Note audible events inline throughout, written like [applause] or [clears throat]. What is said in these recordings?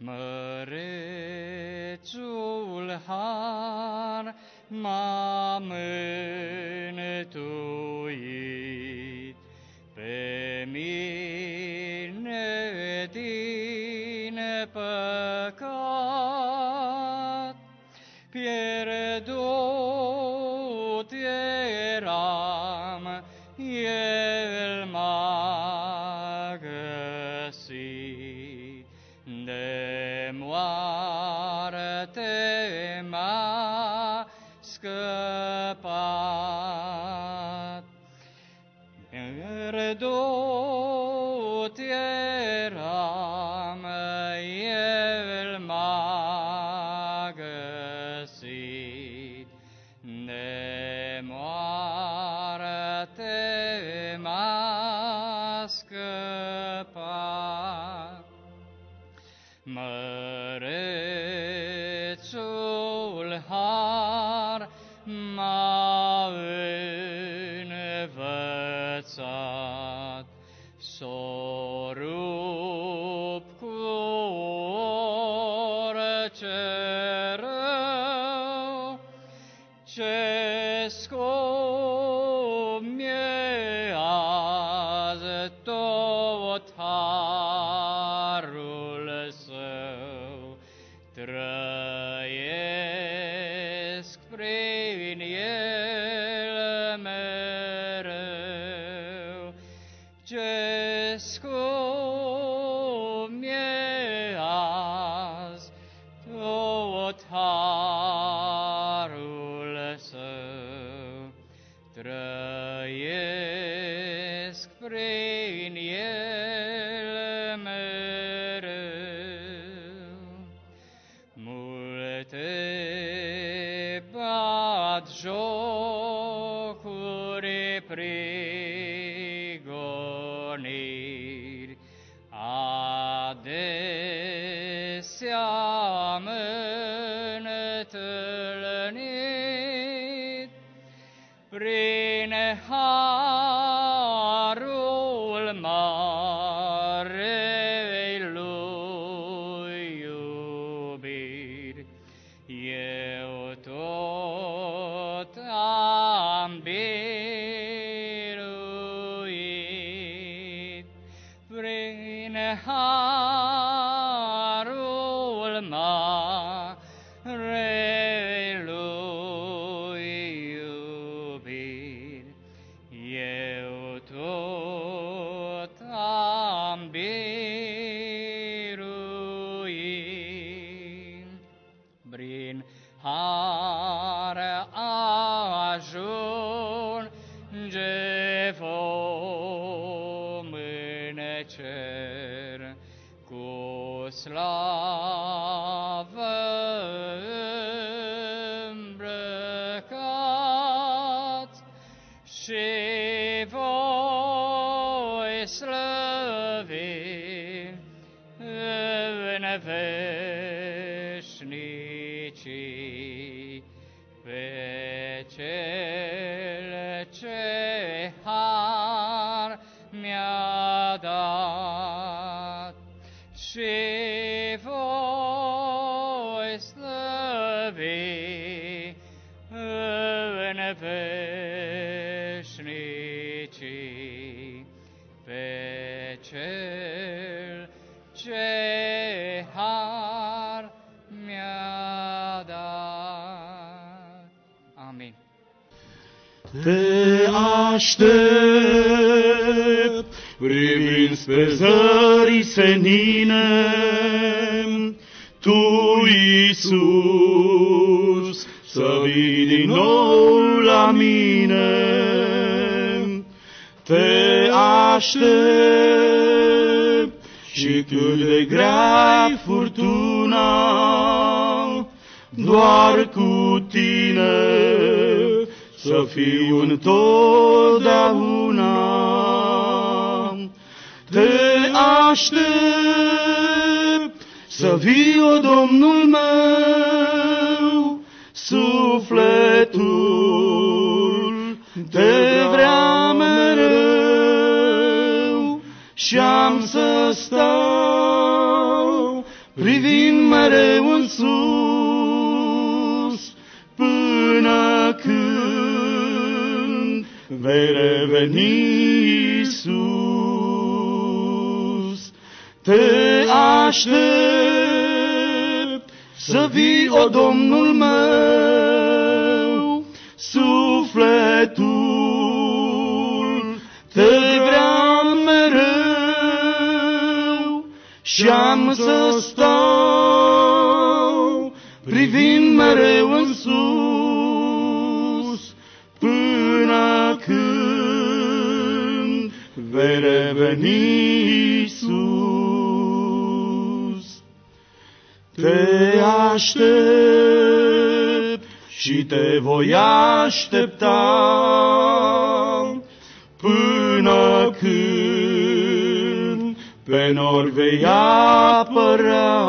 Mărețul har m-a v nebesnici, v nebesnici. aștept, privind spre zării senine, Tu, Iisus, să vii din nou la mine, Te aștept și cât de grea furtuna, doar cu tine să fiu întotdeauna. Te aștept să vii, o Domnul meu, sufletul te vrea mereu și am să stau privind mereu în sus. Vei reveni, Iisus. Te aștept să vii, o Domnul meu, sufletul te vrea mereu și am să stau privind mereu în reveni Iisus. Te aștept și te voi aștepta până când pe nori vei apăra.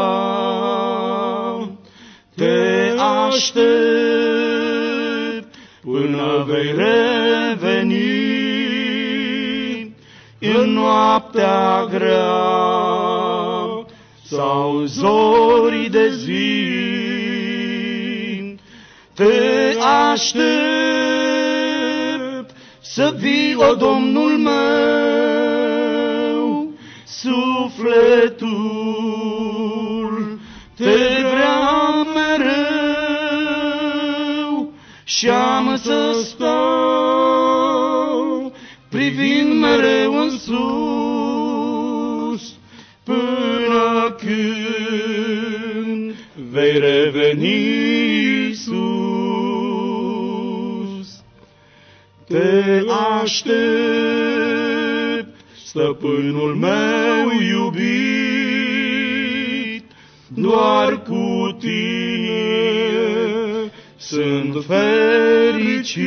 Te aștept până vei reveni în noaptea grea sau zorii de zi. Te aștept să vii, o Domnul meu, sufletul te vei reveni Iisus. Te aștept, stăpânul meu iubit, doar cu tine sunt fericit.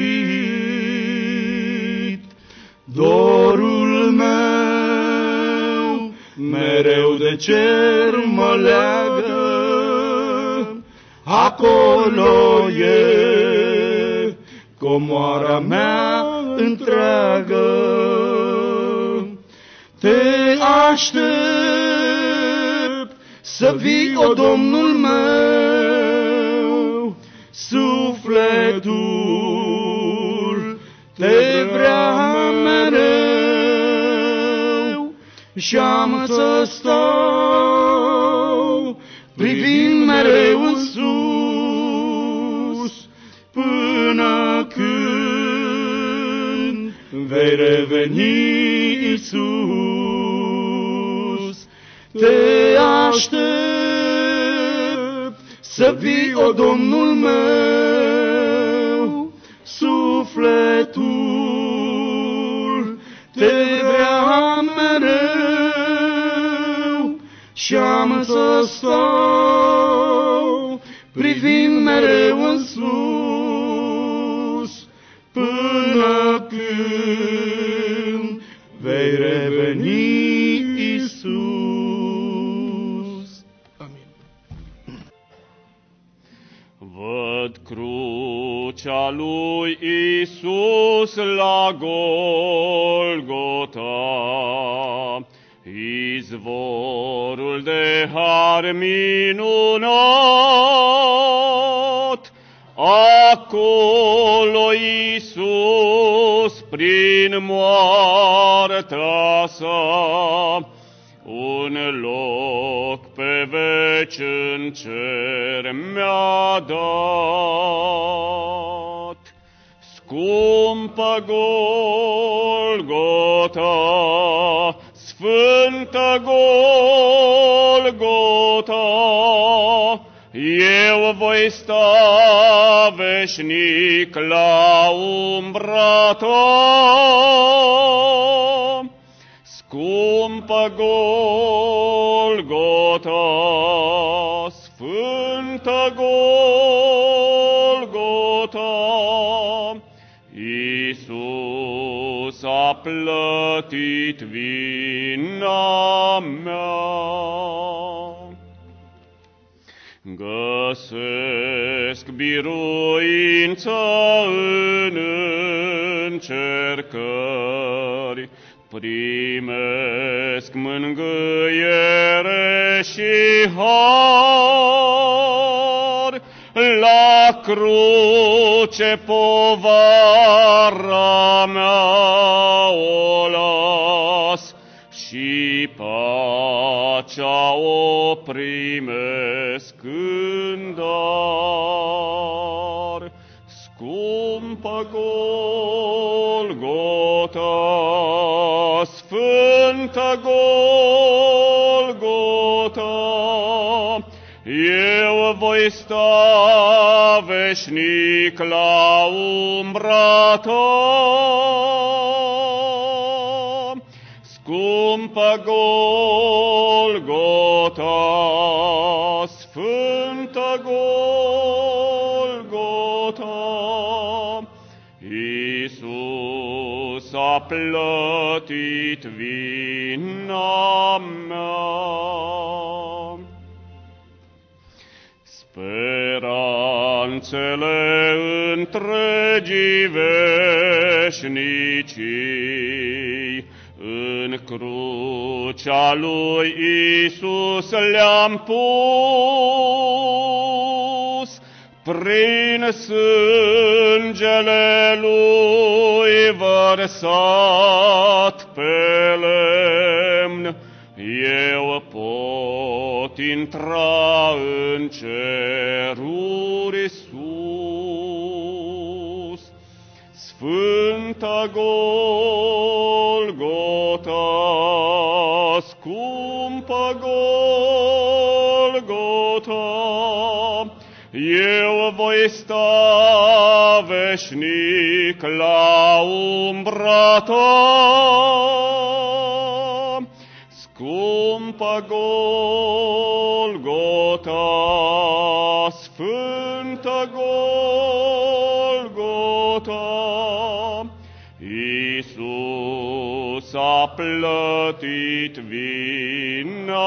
Dorul meu mereu de cer mă leagă, acolo e comoara mea întreagă. Te aștept să vii, o Domnul meu, sufletul te vrea mereu și am să stau privind mereu în până când vei reveni Iisus. Te aștept să vii, o Domnul meu, sufletul te vrea mereu și am să stau privind mereu în sus până când vei reveni Iisus. Amin. Văd crucea lui Isus la Golgota, izvorul de har minunat. Acolo Isus prin moartea sa, un loc pe veci în cer mi-a dat. Scumpă Golgota, sfântă Golgota, eu voi sta veșnic la umbra ta. Scumpă Golgota, sfântă Golgota, Iisus a plătit vina mea. Găsesc biruință în încercări, primesc mângâiere și har, la cruce povara mea o pacea o primesc în dar. Scumpă Golgota, Sfântă Golgota, eu voi sta veșnic la umbra ta. Scumpă Golgota, Sfântă Golgota, Iisus a plătit vina mea. Speranțele întregii veșnicii, crucea lui Isus le-am pus, prin sângele lui vărsat pe lemn, eu pot intra în ceruri sus. Sfânta Golgota, veșnic la umbra ta. Scumpă Golgota, Sfântă Golgota, Iisus a plătit vina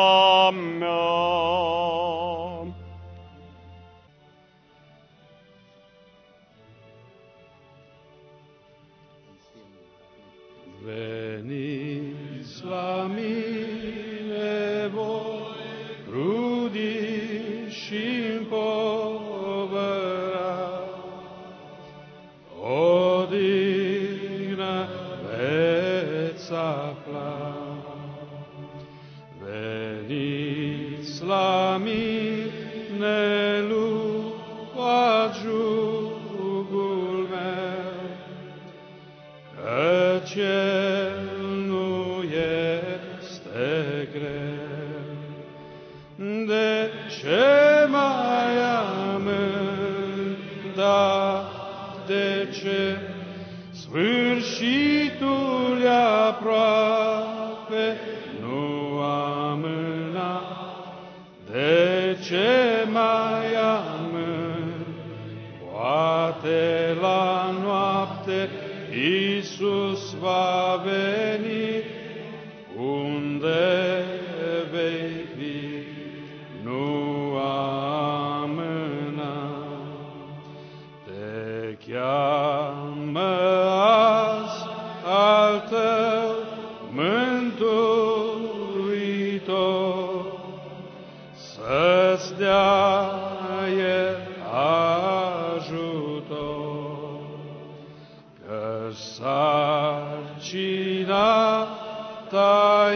ta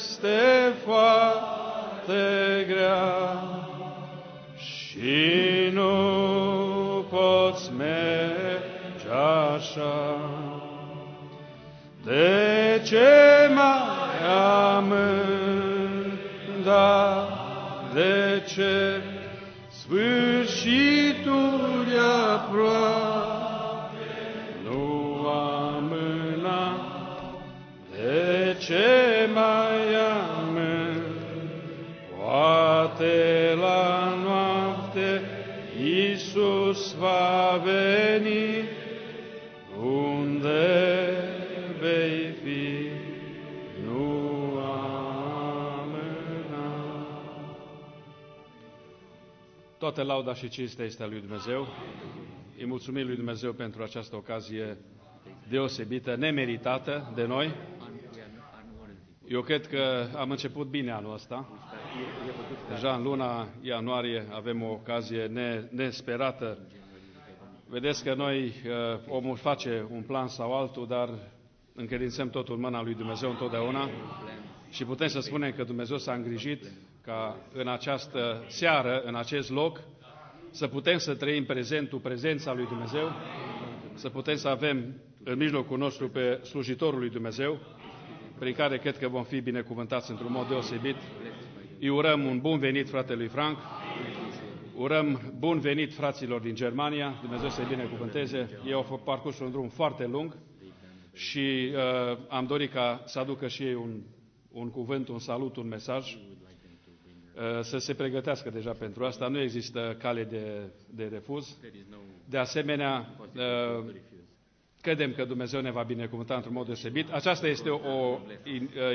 este foarte grea și nu poți merge așa. De ce mai amânda? De ce sfârșitul e aproape? Va veni, unde vei fi, nu amâna. Toată lauda și cinstea este a lui Dumnezeu. Îi mulțumim lui Dumnezeu pentru această ocazie deosebită, nemeritată de noi. Eu cred că am început bine anul ăsta. Deja în luna ianuarie avem o ocazie ne, nesperată. Vedeți că noi, uh, omul face un plan sau altul, dar încredințăm totul în mâna lui Dumnezeu întotdeauna și putem să spunem că Dumnezeu s-a îngrijit ca în această seară, în acest loc, să putem să trăim prezentul, prezența lui Dumnezeu, să putem să avem în mijlocul nostru pe slujitorul lui Dumnezeu, prin care cred că vom fi binecuvântați într-un mod deosebit. Îi urăm un bun venit fratelui Frank, urăm bun venit fraților din Germania, Dumnezeu să-i binecuvânteze. Ei au parcurs un drum foarte lung și uh, am dorit ca să aducă și ei un, un cuvânt, un salut, un mesaj, uh, să se pregătească deja pentru asta. Nu există cale de, de refuz. De asemenea, uh, Credem că Dumnezeu ne va binecuvânta într-un mod deosebit. Aceasta este o, o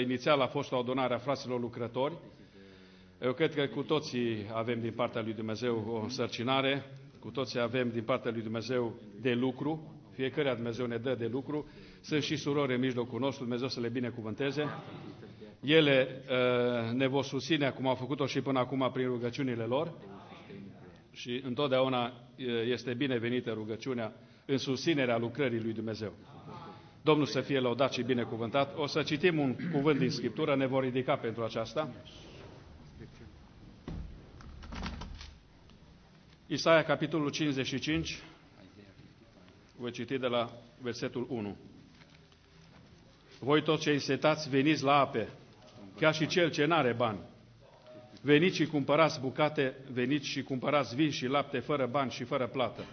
inițial a fost o adunare a fraților lucrători. Eu cred că cu toții avem din partea lui Dumnezeu o însărcinare, cu toții avem din partea lui Dumnezeu de lucru, fiecare Dumnezeu ne dă de lucru. Sunt și surori în mijlocul nostru, Dumnezeu să le binecuvânteze. Ele uh, ne vor susține, cum au făcut-o și până acum, prin rugăciunile lor. Și întotdeauna este binevenită rugăciunea în susținerea lucrării lui Dumnezeu. Domnul să fie lăudat și binecuvântat. O să citim un cuvânt din Scriptură, ne vor ridica pentru aceasta. Isaia, capitolul 55, voi citi de la versetul 1. Voi toți cei setați, veniți la ape, chiar și cel ce n-are bani. Veniți și cumpărați bucate, veniți și cumpărați vin și lapte fără bani și fără plată.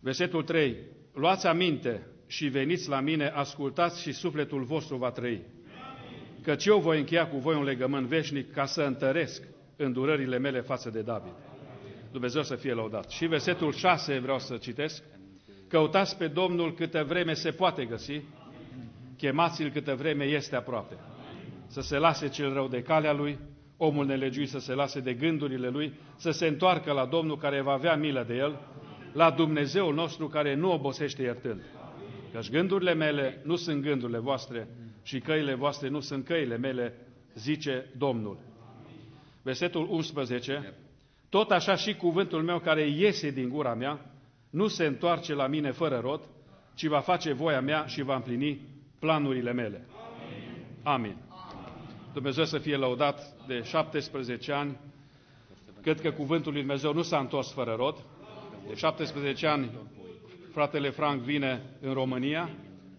Versetul 3. Luați aminte și veniți la mine, ascultați și sufletul vostru va trăi. Căci eu voi încheia cu voi un legământ veșnic ca să întăresc îndurările mele față de David. Dumnezeu să fie lăudat. Și versetul 6 vreau să citesc. Căutați pe Domnul câtă vreme se poate găsi, chemați-l câtă vreme este aproape. Să se lase cel rău de calea lui, omul nelegiuit să se lase de gândurile lui, să se întoarcă la Domnul care va avea milă de el, la Dumnezeul nostru care nu obosește iertând. Căci gândurile mele nu sunt gândurile voastre și căile voastre nu sunt căile mele, zice Domnul. Versetul 11. Tot așa și cuvântul meu care iese din gura mea nu se întoarce la mine fără rod, ci va face voia mea și va împlini planurile mele. Amin. Dumnezeu să fie lăudat de 17 ani. Cred că cuvântul lui Dumnezeu nu s-a întors fără rod. De 17 ani fratele Frank vine în România.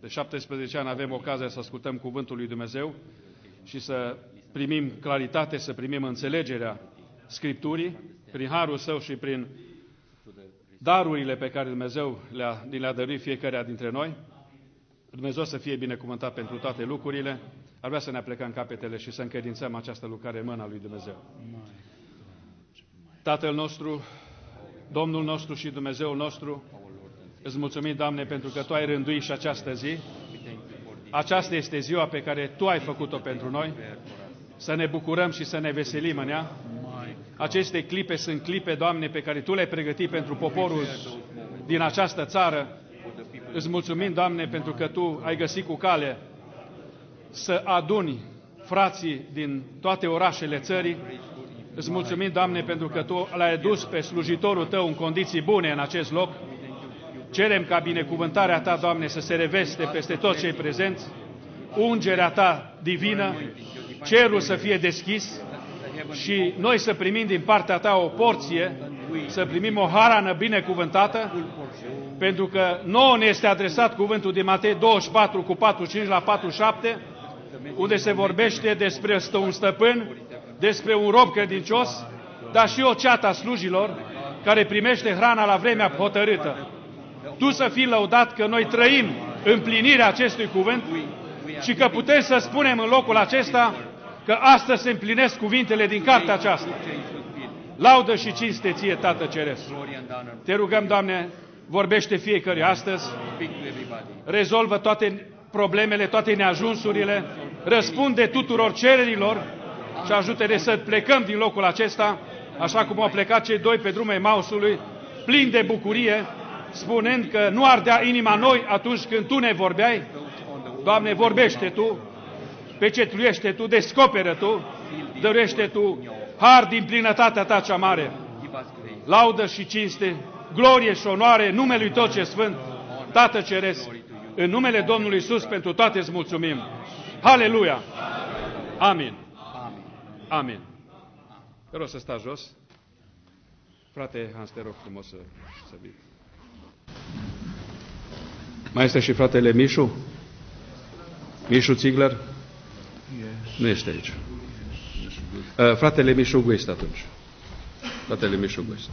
De 17 ani avem ocazia să ascultăm cuvântul lui Dumnezeu și să primim claritate, să primim înțelegerea Scripturii prin harul său și prin darurile pe care Dumnezeu le-a, le-a dăruit fiecare dintre noi. Dumnezeu să fie binecuvântat pentru toate lucrurile. Ar vrea să ne aplecăm capetele și să încredințăm această lucrare în mâna lui Dumnezeu. Tatăl nostru, Domnul nostru și Dumnezeul nostru, îți mulțumim, Doamne, pentru că Tu ai rânduit și această zi. Aceasta este ziua pe care Tu ai făcut-o pentru noi. Să ne bucurăm și să ne veselim în ea. Aceste clipe sunt clipe, Doamne, pe care Tu le-ai pregătit pentru poporul din această țară. Îți mulțumim, Doamne, pentru că Tu ai găsit cu cale să aduni frații din toate orașele țării Îți mulțumim, Doamne, pentru că Tu l-ai adus pe slujitorul Tău în condiții bune în acest loc. Cerem ca binecuvântarea Ta, Doamne, să se reveste peste toți cei prezenți, ungerea Ta divină, cerul să fie deschis și noi să primim din partea Ta o porție, să primim o harană binecuvântată, pentru că nouă ne este adresat cuvântul din Matei 24 cu 45 la 47, unde se vorbește despre un stăpân despre un rob credincios, dar și o ceată a slujilor care primește hrana la vremea hotărâtă. Tu să fii lăudat că noi trăim împlinirea acestui cuvânt și că putem să spunem în locul acesta că astăzi se împlinesc cuvintele din cartea aceasta. Laudă și cinste ție, Tată Ceresc. Te rugăm, Doamne, vorbește fiecare astăzi, rezolvă toate problemele, toate neajunsurile, răspunde tuturor cererilor și ajută-ne să plecăm din locul acesta, așa cum au plecat cei doi pe drumul Mausului, plini de bucurie, spunând că nu ardea inima noi atunci când Tu ne vorbeai. Doamne, vorbește Tu, pecetluiește Tu, descoperă Tu Dărește Tu har din plinătatea Ta cea mare, laudă și cinste, glorie și onoare numelui Tot ce Sfânt, Tată Ceresc, în numele Domnului Isus pentru toate îți mulțumim. Haleluia! Amin. Amin. Te rog să stai jos. Frate Hans, te rog frumos să, să vii. Mai este și fratele Mișu? Mișu Ziegler? Yes. Nu este aici. Uh, fratele Mișu Guist atunci. Fratele Mișu Guist.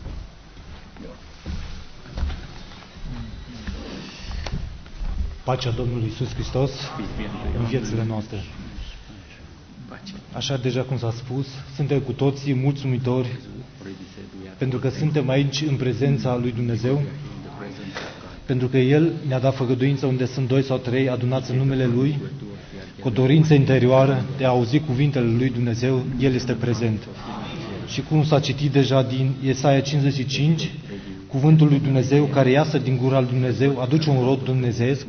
Pacea Domnului Isus Hristos în viețile noastre. Așa deja cum s-a spus, suntem cu toții mulțumitori pentru că suntem aici în prezența lui Dumnezeu, pentru că El ne-a dat făgăduință unde sunt doi sau trei adunați în numele Lui, cu o dorință interioară de a auzi cuvintele lui Dumnezeu, El este prezent. Și cum s-a citit deja din Iesaia 55, cuvântul lui Dumnezeu care iasă din gura lui Dumnezeu aduce un rod dumnezeesc.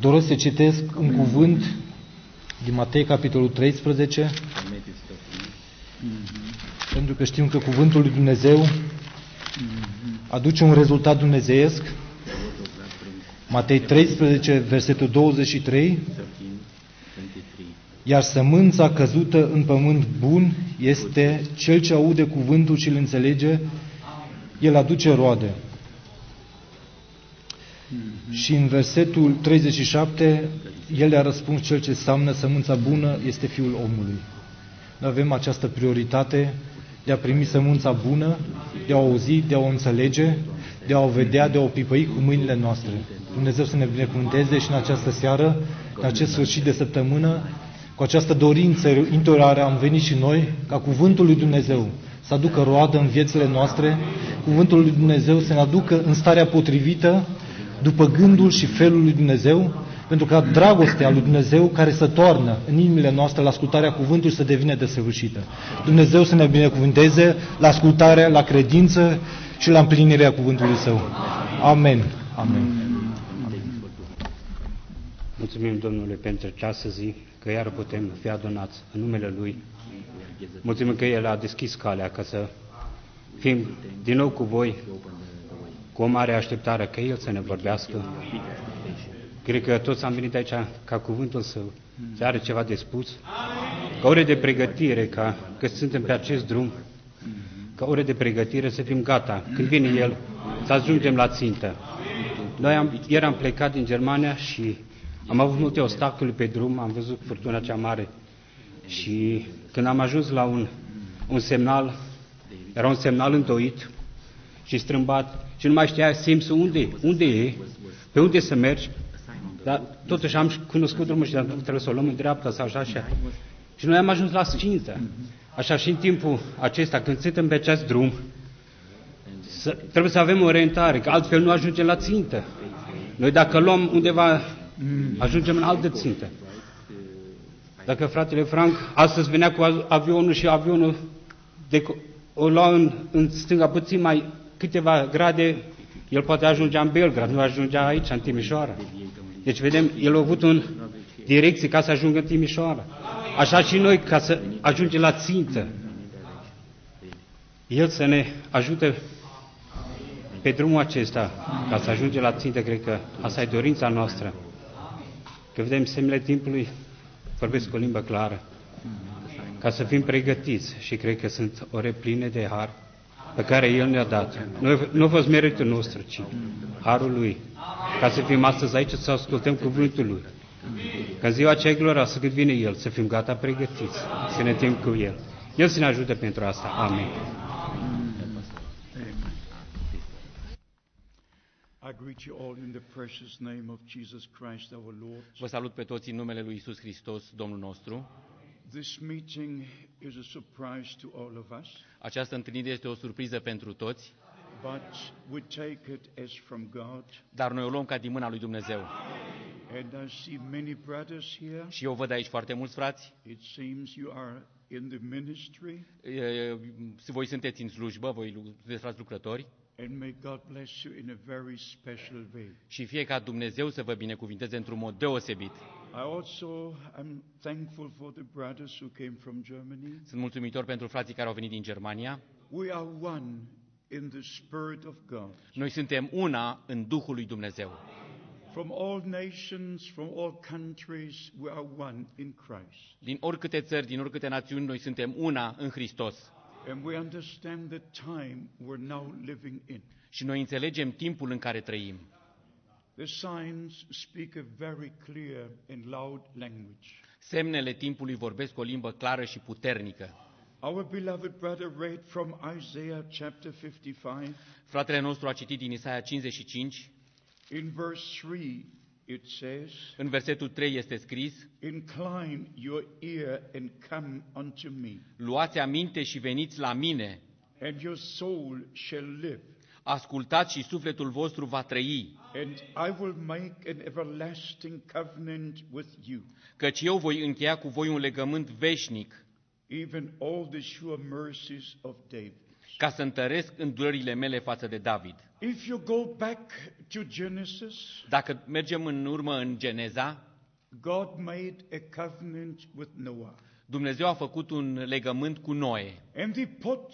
Doresc să citesc un cuvânt din Matei, capitolul 13, pentru că știm că cuvântul lui Dumnezeu aduce un rezultat dumnezeiesc. Matei 13, versetul 23, iar sămânța căzută în pământ bun este cel ce aude cuvântul și îl înțelege, el aduce roade. Și în versetul 37, el le-a răspuns cel ce seamnă sămânța bună este Fiul omului. Noi avem această prioritate de a primi sămânța bună, de a o auzi, de a o înțelege, de a o vedea, de a o pipăi cu mâinile noastre. Dumnezeu să ne binecuvânteze și în această seară, în acest sfârșit de săptămână, cu această dorință interioară am venit și noi, ca cuvântul lui Dumnezeu să aducă roadă în viețile noastre, cuvântul lui Dumnezeu să ne aducă în starea potrivită, după gândul și felul lui Dumnezeu, pentru ca dragostea lui Dumnezeu care să toarnă în inimile noastre la ascultarea cuvântului să devină desăvârșită. Dumnezeu să ne binecuvânteze la ascultarea, la credință și la împlinirea cuvântului Său. Amen. Amen. Mulțumim Domnule pentru această zi, că iar putem fi adunați în numele Lui. Mulțumim că El a deschis calea ca să fim din nou cu voi, cu o mare așteptare că El să ne vorbească. Cred că toți am venit aici ca cuvântul să, să are ceva de spus, ca ore de pregătire, ca că suntem pe acest drum, ca ore de pregătire să fim gata, când vine El, să ajungem la țintă. Noi am, ieri am plecat din Germania și am avut multe obstacole pe drum, am văzut furtuna cea mare și când am ajuns la un, un semnal, era un semnal întoit și strâmbat și nu mai știa simțul unde, unde e, pe unde să mergi, dar totuși am cunoscut drumul și trebuie să o luăm în dreapta sau așa, așa. Și noi am ajuns la sfință. Așa și în timpul acesta, când suntem pe acest drum, să, trebuie să avem o orientare, că altfel nu ajungem la țintă. Noi dacă luăm undeva, ajungem în altă țintă. Dacă fratele Frank astăzi venea cu avionul și avionul de, o lua în, în stânga puțin mai câteva grade, el poate ajungea în Belgrad, nu ajungea aici, în Timișoara. Deci vedem, el a avut un direcție ca să ajungă în Timișoara. Așa și noi, ca să ajungem la țintă. El să ne ajute pe drumul acesta, ca să ajungem la țintă, cred că asta e dorința noastră. Că vedem semnele timpului, vorbesc cu o limbă clară, ca să fim pregătiți și cred că sunt ore pline de har pe care El ne-a dat. Nu, nu a fost meritul nostru, ci harul Lui. Ca să fim astăzi aici să ascultăm cuvântul Lui. Ca ziua aceea glorioasă cât vine El, să fim gata pregătiți, să ne tem cu El. El să ne ajute pentru asta. Amin. Vă salut pe toți în numele lui Isus Hristos, Domnul nostru. This meeting is a surprise to all of us, Această întâlnire este o surpriză pentru toți, but we take it as from God. dar noi o luăm ca din mâna lui Dumnezeu. And I see many brothers here. Și eu văd aici foarte mulți frați. It seems you are in the ministry, E, Voi sunteți în slujbă, voi lu- sunteți frați lucrători and may God bless you in a very special way. și fie ca Dumnezeu să vă binecuvinteze într-un mod deosebit. I also am thankful for the brothers who came from Germany. Sunt mulțumitor pentru frații care au venit din Germania. We are one in the Spirit of God. Noi suntem una în Duhul lui Dumnezeu. From all nations, from all countries, we are one in Christ. Din oricâte țări, din oricâte națiuni, noi suntem una în Hristos. And we understand the time we're now living in. Și noi înțelegem timpul în care trăim. The signs speak a very clear and loud language. Semnele timpului vorbesc o limbă clară și puternică. Our beloved brother read from Isaiah chapter 55. Fratele nostru a citit din Isaia 55, In verse 3, it says, în versetul 3 este scris, Incline your ear and come unto me, Luați aminte și veniți la mine, and your soul shall live. ascultați și sufletul vostru va trăi, And I will make an everlasting covenant with you, căci eu voi încheia cu voi un legământ veșnic, even all the sure mercies of David. Ca să întăresc îndurările mele față de David. If you go back to Genesis, Dacă mergem în urmă în Geneza, God made a covenant with Noah. Dumnezeu a făcut un legământ cu Noe And he put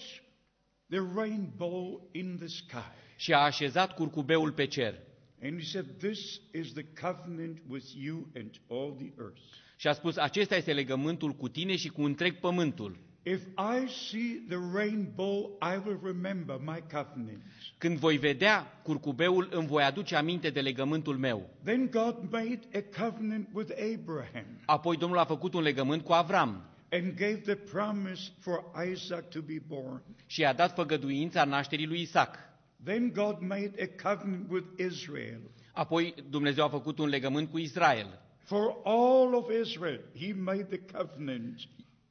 the rainbow in the sky. și a așezat curcubeul pe cer And he said, This is the covenant with you and all the earth. și a spus, acesta este legământul cu tine și cu întreg pământul. If I see the rainbow, I will remember my covenant. Când voi vedea curcubeul, îmi voi aduce aminte de legământul meu. Then God made a covenant with Abraham Apoi Domnul a făcut un legământ cu Avram and gave the promise for Isaac to be born. și i-a dat făgăduința nașterii lui Isaac. Then God made a covenant with Israel. Apoi Dumnezeu a făcut un legământ cu Israel. For all of Israel, he made the covenant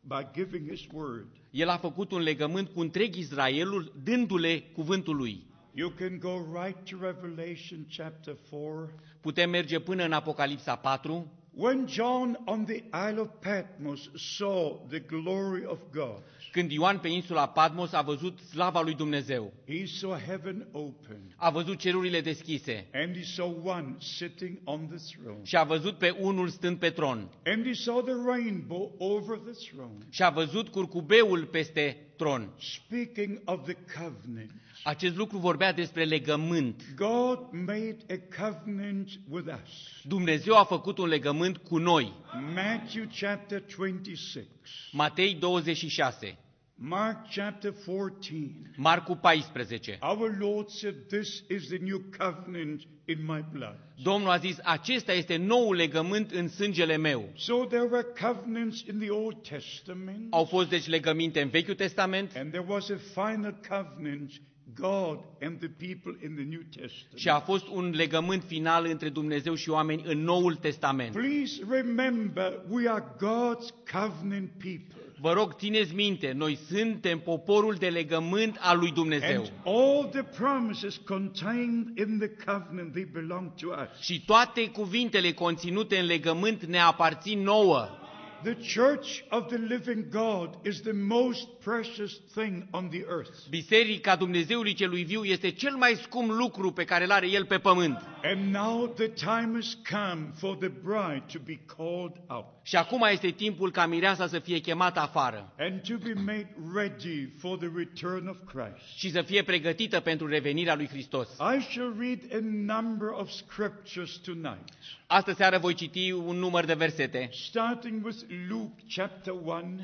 by giving his word. El a făcut un legământ cu întreg Israelul, dându-le cuvântul lui. You can go right to Revelation chapter 4. Putem merge până în Apocalipsa 4, When John on the Isle of Patmos saw the glory of God, când Ioan pe insula Patmos a văzut slava lui Dumnezeu. he saw heaven open A văzut cerurile deschise and he saw one sitting on the throne. și a văzut pe unul stând pe tron And he saw the rainbow over the throne, și a văzut curcubeul peste tron. speaking of the covenant. Acest lucru vorbea despre legământ. God made a covenant with us. Dumnezeu a făcut un legământ cu noi. Matthew chapter 26, Matei 26, Mark chapter 14. Marcu 14. Our Lord said, This is the new covenant in my blood. Domnul a zis, acesta este noul legământ în sângele meu. So there were covenants in the Old Testament, Au fost deci legăminte în Vechiul Testament and there was a final covenant, God and the people in the New Testament. și a fost un legământ final între Dumnezeu și oameni în Noul Testament. Please remember, we are God's covenant people. Vă rog, țineți minte, noi suntem poporul de legământ al lui Dumnezeu. And all the promises contained in the covenant, they belong to us. Și toate cuvintele conținute în legământ ne aparțin nouă. The church of the living God is the most precious thing on the earth. Biserica Dumnezeului celui viu este cel mai scump lucru pe care îl are El pe pământ. And now the time has come for the bride to be called out Și acum este timpul ca mireasa să fie chemată afară and to be made ready for the return of Christ. și să fie pregătită pentru revenirea lui Hristos. I shall read a number of scriptures tonight, Astă seară voi citi un număr de versete. starting with Luke chapter 1,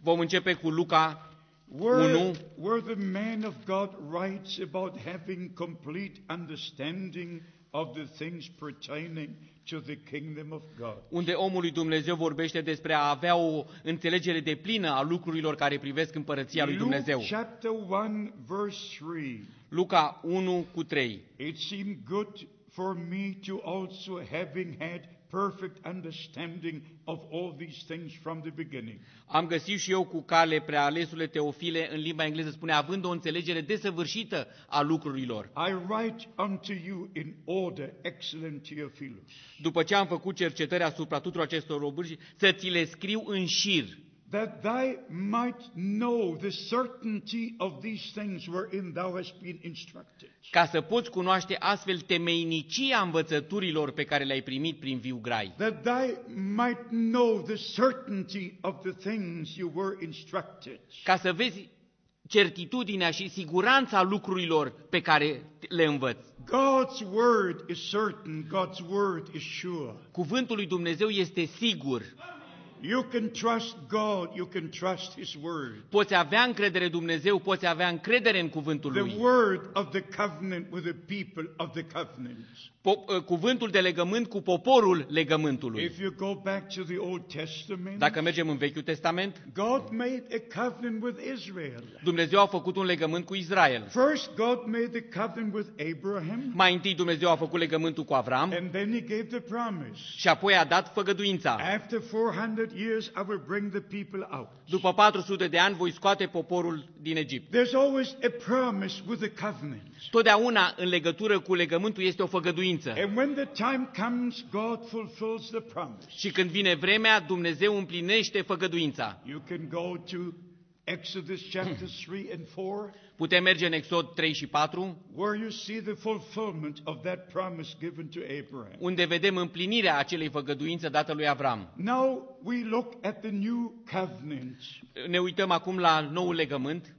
Vom începe cu Luca where, 1, where the man of God writes about having complete understanding of the things pertaining to the kingdom of God. unde omul lui Dumnezeu vorbește despre a avea o înțelegere de plină a lucrurilor care privesc împărăția lui Luke Dumnezeu. chapter 1, verse 3. Luca 1 cu 3. It seemed good for me to also, having had perfect understanding of all these things from the beginning. Am găsit și eu cu cale prealesule Teofile, în limba engleză spune, având o înțelegere desăvârșită a lucrurilor. I write unto you in order, excellent Theophilus, După ce am făcut cercetări asupra tuturor acestor robâri, să ți le scriu în șir. That thou might know the certainty of these things wherein thou hast been instructed. ca să poți cunoaște astfel temeinicia învățăturilor pe care le-ai primit prin viu grai, That thou might know the certainty of the things you were instructed. ca să vezi certitudinea și siguranța lucrurilor pe care le învăți. God's word is certain, God's word is sure. Cuvântul lui Dumnezeu este sigur. You can trust God, you can trust His word. Poți avea încredere în Dumnezeu, poți avea încredere în cuvântul The lui. word of the covenant with the people of the covenant. Po- uh, cuvântul de legământ cu poporul legământului. If you go back to the Old Testament, Dacă mergem în Vechiul Testament, God made a covenant with Israel. Dumnezeu a făcut un legământ cu Israel. First, God made the covenant with Abraham, Mai întâi Dumnezeu a făcut legământul cu Avram and then He gave the promise. și apoi a dat făgăduința. After 400 years, I will bring the people out. După 400 de ani voi scoate poporul din Egipt. There's always a promise with a covenant. Totdeauna în legătură cu legământul este o făgăduință. And when the time comes, God fulfills the promise. Și când vine vremea, Dumnezeu împlinește făgăduința. You can go to Exodus chapter 3 and 4, Putem merge în Exod 3 și 4, where you see the fulfillment of that promise given to Abraham. unde vedem împlinirea acelei făgăduințe dată lui Avram. Now we look at the new covenant. Ne uităm acum la noul legământ.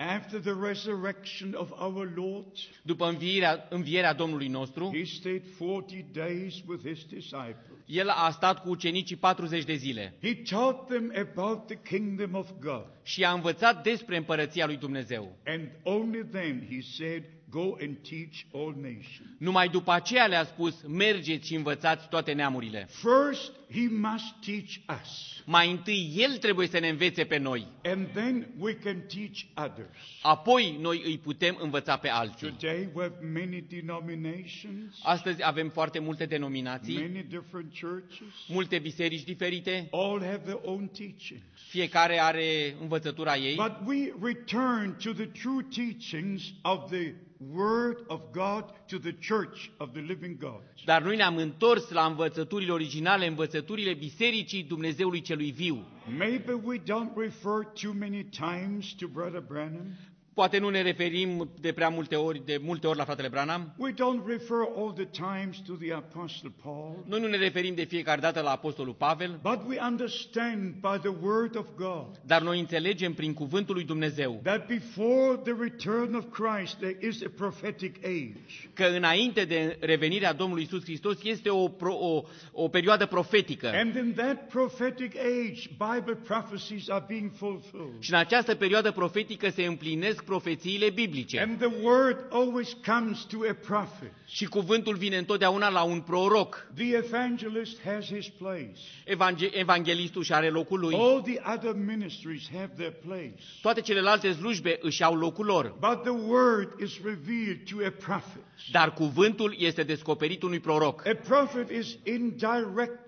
After the resurrection of our Lord, După învierea, învierea Domnului nostru, he stayed 40 days with his disciples. el a stat cu ucenicii 40 de zile He taught them about the kingdom of God. și a învățat despre împărăția lui Dumnezeu. And only then he said, Go and teach all nations. Numai după aceea le-a spus, mergeți și învățați toate neamurile. First, he must teach us, Mai întâi El trebuie să ne învețe pe noi, and then we can teach others. apoi noi îi putem învăța pe alții. Today we have many denominations, Astăzi avem foarte multe denominații, many different churches. multe biserici diferite, All have their own teachings. fiecare are învățătura ei, But we return to the true teachings of the Word of God, to the church of the living God. dar noi ne-am întors la învățăturile originale, învățăturile Bisericii Dumnezeului Celui Viu. Maybe we don't refer too many times to Brother Branham. Poate nu ne referim de prea multe ori, de multe ori la fratele Branham, We don't refer all the times to the Apostle Paul. noi nu ne referim de fiecare dată la Apostolul Pavel, But we understand by the Word of God dar noi înțelegem prin cuvântul lui Dumnezeu that before the return of Christ there is a prophetic age. că înainte de revenirea Domnului Isus Hristos este o, pro, o, o perioadă profetică. And in that prophetic age, Bible prophecies are being fulfilled. Și în această perioadă profetică se împlinesc profețiile biblice. And the Word always comes to a prophet. Și cuvântul vine întotdeauna la un proroc. The evangelist has his place. Evangel- evanghelistul și are locul lui. All the other ministries have their place. Toate celelalte slujbe își au locul lor. But the Word is revealed to a prophet. Dar cuvântul este descoperit unui proroc. A prophet is in direct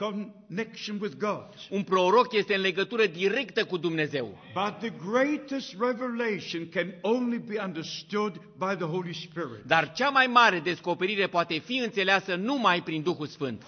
connection with God. Un proroc este în legătură directă cu Dumnezeu. But the greatest revelation can only be understood by the Holy Spirit. Dar cea mai mare descoperire poate fi înțeleasă numai prin Duhul Sfânt.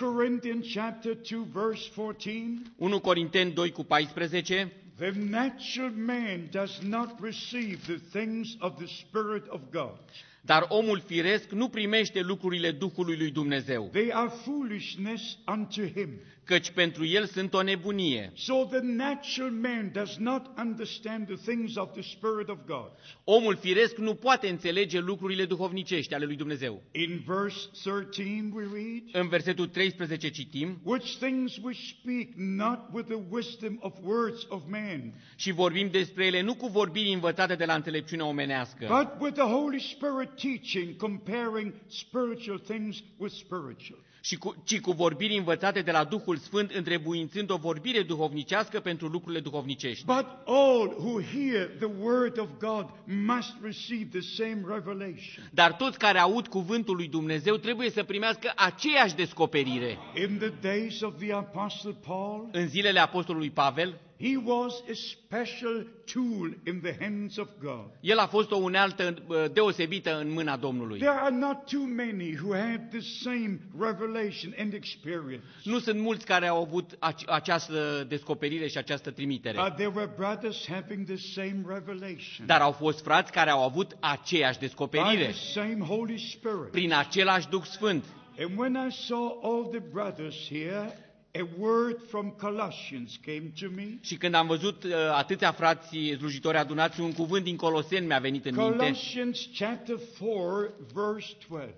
1 Corinthians chapter 2 verse 14 1 Corinteni 2 cu 14 The natural man does not receive the things of the Spirit of God. Dar omul firesc nu primește lucrurile Duhului lui Dumnezeu, They are foolishness unto him. Căci pentru el sunt o nebunie. So the natural man does not understand the things of the Spirit of God. Omul firesc nu poate înțelege lucrurile duhovnicești ale lui Dumnezeu. In verse 13 we read, În versetul 13 citim, Which things we speak not with the wisdom of words of man, și vorbim despre ele nu cu vorbiri învățate de la înțelepciunea omenească, but with the Holy Spirit teaching, comparing spiritual things with spiritual. Și cu, ci cu vorbiri învățate de la Duhul Sfânt, întrebuințând o vorbire duhovnicească pentru lucrurile duhovnicești. But all who hear the word of God must receive the same revelation. Dar toți care aud cuvântul lui Dumnezeu trebuie să primească aceeași descoperire. In the days of the Apostle Paul, În zilele Apostolului Pavel, He was a special tool in the hands of God. El a fost o unealtă uh, deosebită în mâna Domnului. There are not too many who had the same revelation and experience. Nu sunt mulți care au avut ace- această descoperire și această trimitere. Uh, there were brothers having the same revelation Dar au fost frați care au avut aceeași by descoperire the same Holy Spirit. prin același Duh Sfânt. And when I saw all the brothers here, a word from Colossians came to me. Și când am văzut uh, atâția frați slujitori adunați, un cuvânt din Coloseni mi-a venit în minte. Colossians chapter 4, verse 12.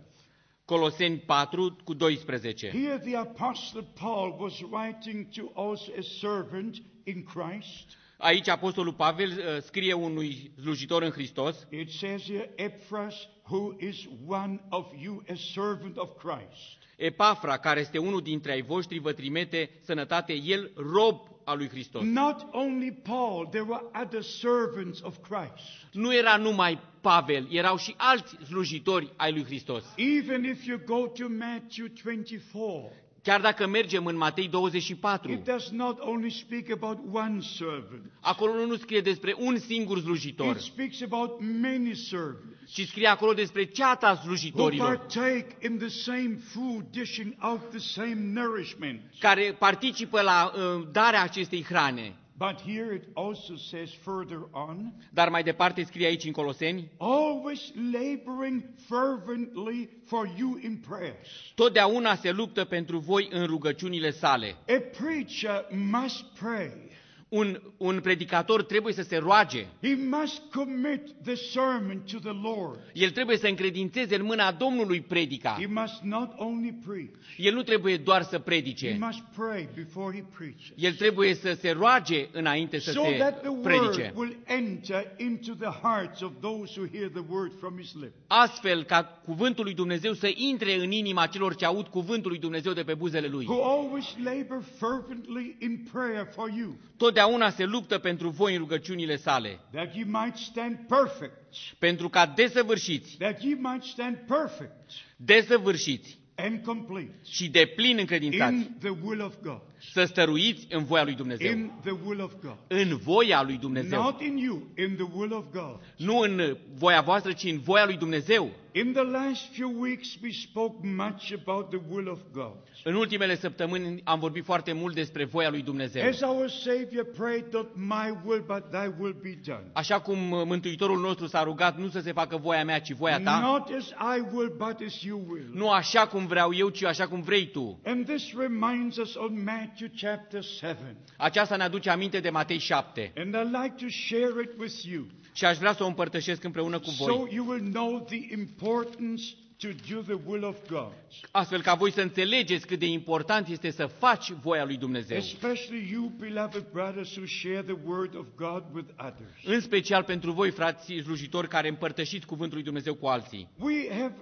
Coloseni 4 cu 12. Here the Apostle Paul was writing to us a servant in Christ. Aici Apostolul Pavel uh, scrie unui slujitor în Hristos, It says here, Ephras, who is one of you, a servant of Christ. Epafra, care este unul dintre ai voștri, vă trimite sănătate, el rob al lui Hristos. Not only Paul, there were other servants of Christ. Nu era numai Pavel, erau și alți slujitori ai lui Hristos. Even if you go to Matthew 24, Chiar dacă mergem în Matei 24, it does not only speak about one servant, acolo nu scrie despre un singur slujitor, it speaks about many servants ci scrie acolo despre ceata who slujitorilor, partake in the same food, dishing out the same nourishment. care participă la uh, darea acestei hrane. But here it also says further on, Dar mai departe scrie aici în Coloseni, always laboring fervently for you in prayers. totdeauna se luptă pentru voi în rugăciunile sale. A preacher must pray. Un, un predicator trebuie să se roage, He must commit the sermon to the Lord. el trebuie să încredințeze în mâna Domnului predica. He must not only preach, El nu trebuie doar să he predice, must pray before he preaches. el trebuie să se roage înainte să So that the se predice. word will enter into the hearts of those who hear the word from his lips. Astfel ca cuvântul lui Dumnezeu să intre în inima celor ce aud cuvântul lui Dumnezeu de pe buzele lui. Who always labor fervently in prayer for you, Totdeauna se luptă pentru voi în rugăciunile sale, that ye might stand perfect, pentru ca desăvârșiți, that ye might stand perfect. Desăvârșiți. And complete. Și de plin încredințați, in the will of God. Să stăruiți în voia lui Dumnezeu. In the will of God. În voia lui Dumnezeu. Not in you, in the will of God. Nu în voia voastră, ci în voia lui Dumnezeu. In the last few weeks, we spoke much about the will of God. În ultimele săptămâni am vorbit foarte mult despre voia lui Dumnezeu. As our Savior prayed, not my will, but thy will be done. Așa cum uh, Mântuitorul nostru s-a rugat, nu să se facă voia mea, ci voia ta. Not as I will, but as you will. Nu așa cum vreau eu, ci așa cum vrei tu. And this reminds us on Matthew chapter 7. Aceasta ne aduce aminte de Matei 7. And I'd like to share it with you Și aș vrea să o împărtășesc împreună cu so voi, you will know the importance to do the will of God. astfel ca voi să înțelegeți cât de important este să faci voia lui Dumnezeu. Especially you, beloved brothers, who share the word of God with others. În special pentru voi, frați slujitori, care împărtășiți cuvântul lui Dumnezeu cu alții. We have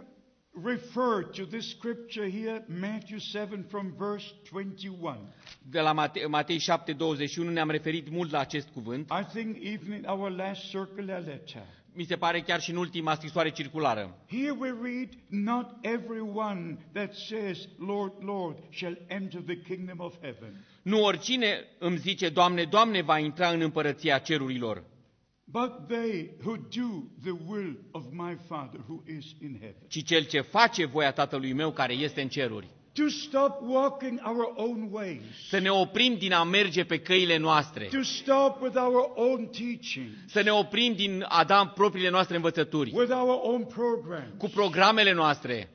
referred to this scripture here, Matthew 7, from verse 21. De la Mate- Matei 7, 21 ne-am referit mult la acest cuvânt. I think even in our last circular letter. Mi se pare chiar și în ultima scrisoare circulară. Here we read, Not everyone that says, Lord, Lord, shall enter the kingdom of heaven, Nu oricine îmi zice, Doamne, Doamne, va intra în împărăția cerurilor, but they who do the will of my Father who is in heaven. ci cel ce face voia Tatălui meu care este în ceruri. To stop walking our own ways, Să ne oprim din a merge pe căile noastre. to stop with our own teaching, Să ne oprim din a da propriile noastre învățături. with our own programs. Cu programele noastre.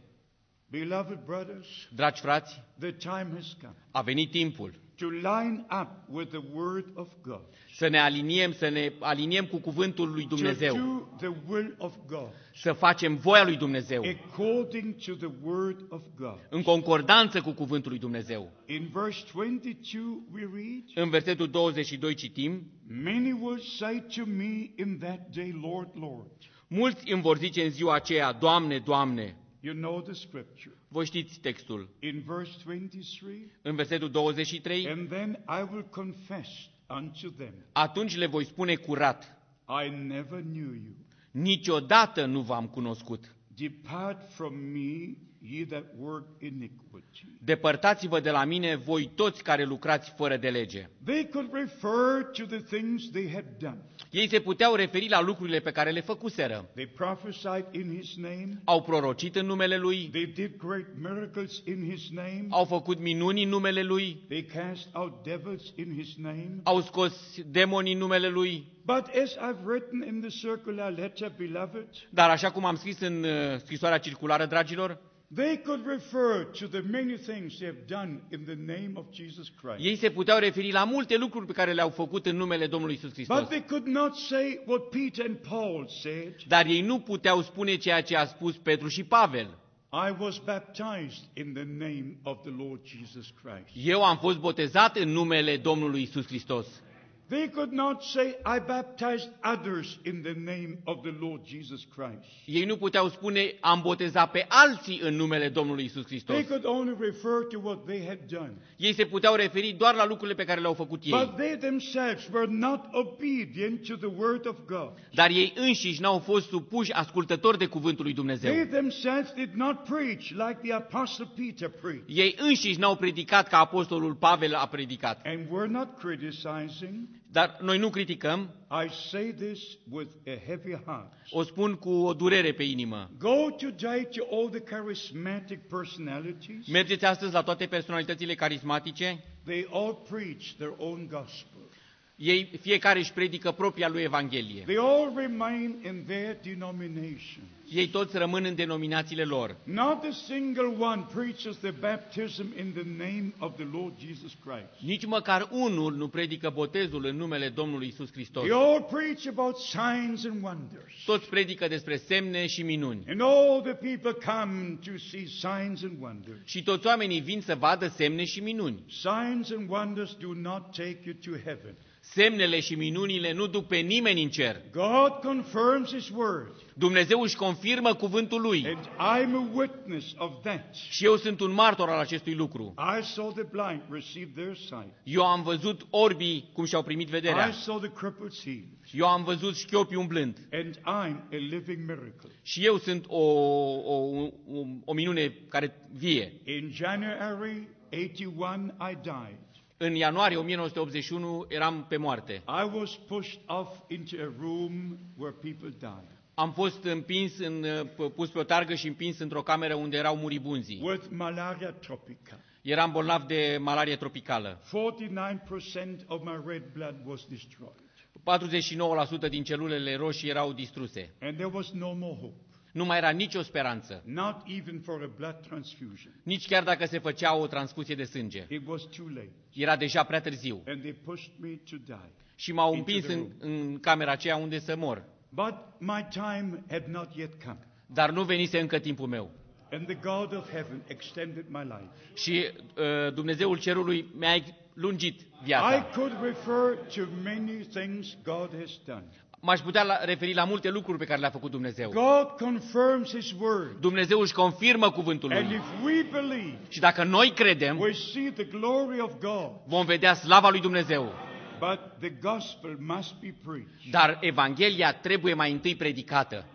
Beloved brothers, Dragi frați, the time has come a venit timpul to line up with the Word of God, să ne aliniem, să ne aliniem cu cuvântul lui to Dumnezeu. do the will of God, Să facem voia lui Dumnezeu. according to the Word of God. În concordanță cu cuvântul lui Dumnezeu. In verse 22, we read, În versetul 22 citim, Many will say to me in that day, Lord, Lord. Mulți îmi vor zice în ziua aceea, Doamne, Doamne. You know the scripture. Voi știți textul. In verse 23, În versetul 23, and then I will confess unto them, atunci le voi spune curat, I never knew you. niciodată nu v-am cunoscut. Depart from me, ye that work iniquity. Depărtați-vă de la mine, voi toți care lucrați fără de lege. They could refer to the things they had done. Ei se puteau referi la lucrurile pe care le făcuseră. They prophesied in his name. Au prorocit în numele lui, They did great miracles in his name. au făcut minuni în numele lui, They cast out devils in his name. au scos demoni în numele lui. But as I've written in the circular letter, beloved, Dar așa cum am scris în uh, scrisoarea circulară, dragilor, they could refer to the many things they have done in the name of Jesus Christ. ei se puteau referi la multe lucruri pe care le-au făcut în numele Domnului Isus Hristos. But they could not say what Peter and Paul said. Dar ei nu puteau spune ceea ce a spus Petru și Pavel. I was baptized in the name of the Lord Jesus Christ. Eu am fost botezat în numele Domnului Isus Hristos. They could not say, I baptized others in the name of the Lord Jesus Christ. Ei nu puteau spune, am botezat pe alții în numele Domnului Isus Hristos. They could only refer to what they had done. Ei se puteau referi doar la lucrurile pe care le-au făcut ei. But they themselves were not obedient to the word of God. Dar ei înșiși n-au fost supuși ascultători de cuvântul lui Dumnezeu. They themselves did not preach like the Apostle Peter preached. Ei înșiși n-au predicat ca apostolul Pavel a predicat. And we're not criticizing. Dar noi nu criticăm, I say this with a heavy heart. o spun cu o durere pe inimă. Go today to all the charismatic personalities. Mergeți astăzi la toate personalitățile carismatice, They all preach their own gospel. Ei fiecare își predică propria lui Evanghelie. They all remain in their denomination. Ei toți rămân în denominațiile lor. Not a single one preaches the baptism in the name of the Lord Jesus Christ. Nici măcar unul nu predică botezul în numele Domnului Isus Hristos. They all preach about signs and wonders. Toți predică despre semne și minuni. And all the people come to see signs and wonders. Și toți oamenii vin să vadă semne și minuni. Signs and wonders do not take you to heaven. Semnele și minunile nu duc pe nimeni în cer. God confirms His word. Dumnezeu își confirmă cuvântul lui. And I'm a witness of that. Și eu sunt un martor al acestui lucru. I saw the blind receive their sight. Eu am văzut orbii cum și-au primit I vederea. saw the cripples healed. Eu am văzut șchiopii umblând. And I'm a living miracle. Și eu sunt o, o, o, o minune care vie. In January 81, I died. În ianuarie 1981 eram pe moarte. I was pushed off into a room where people died Am fost împins, în, p- pus pe o targă și împins într-o cameră unde erau muribunzii. with malaria tropica. Eram bolnav de malarie tropicală. 49% of my red blood was destroyed. 49% din celulele roșii erau distruse. And there was no more hope. Nu mai era nicio speranță, Not even for a blood transfusion. nici chiar dacă se făcea o transfuzie de sânge. It was too late. Era deja prea târziu And they pushed me to die. și m-au Into împins the în, în camera aceea unde să mor. But my time had not yet come. Dar nu venise încă timpul meu. And the God of heaven extended my life. Și uh, Dumnezeul cerului mi-a lungit I viața. could refer to many things God has done. M-aș putea la, referi la multe lucruri pe care le-a făcut Dumnezeu. God confirms His word. Dumnezeu își confirmă cuvântul And lui. if we believe, Și dacă noi credem, we see the glory of God. vom vedea slava lui Dumnezeu. But the gospel must be preached Dar Evanghelia trebuie mai întâi predicată,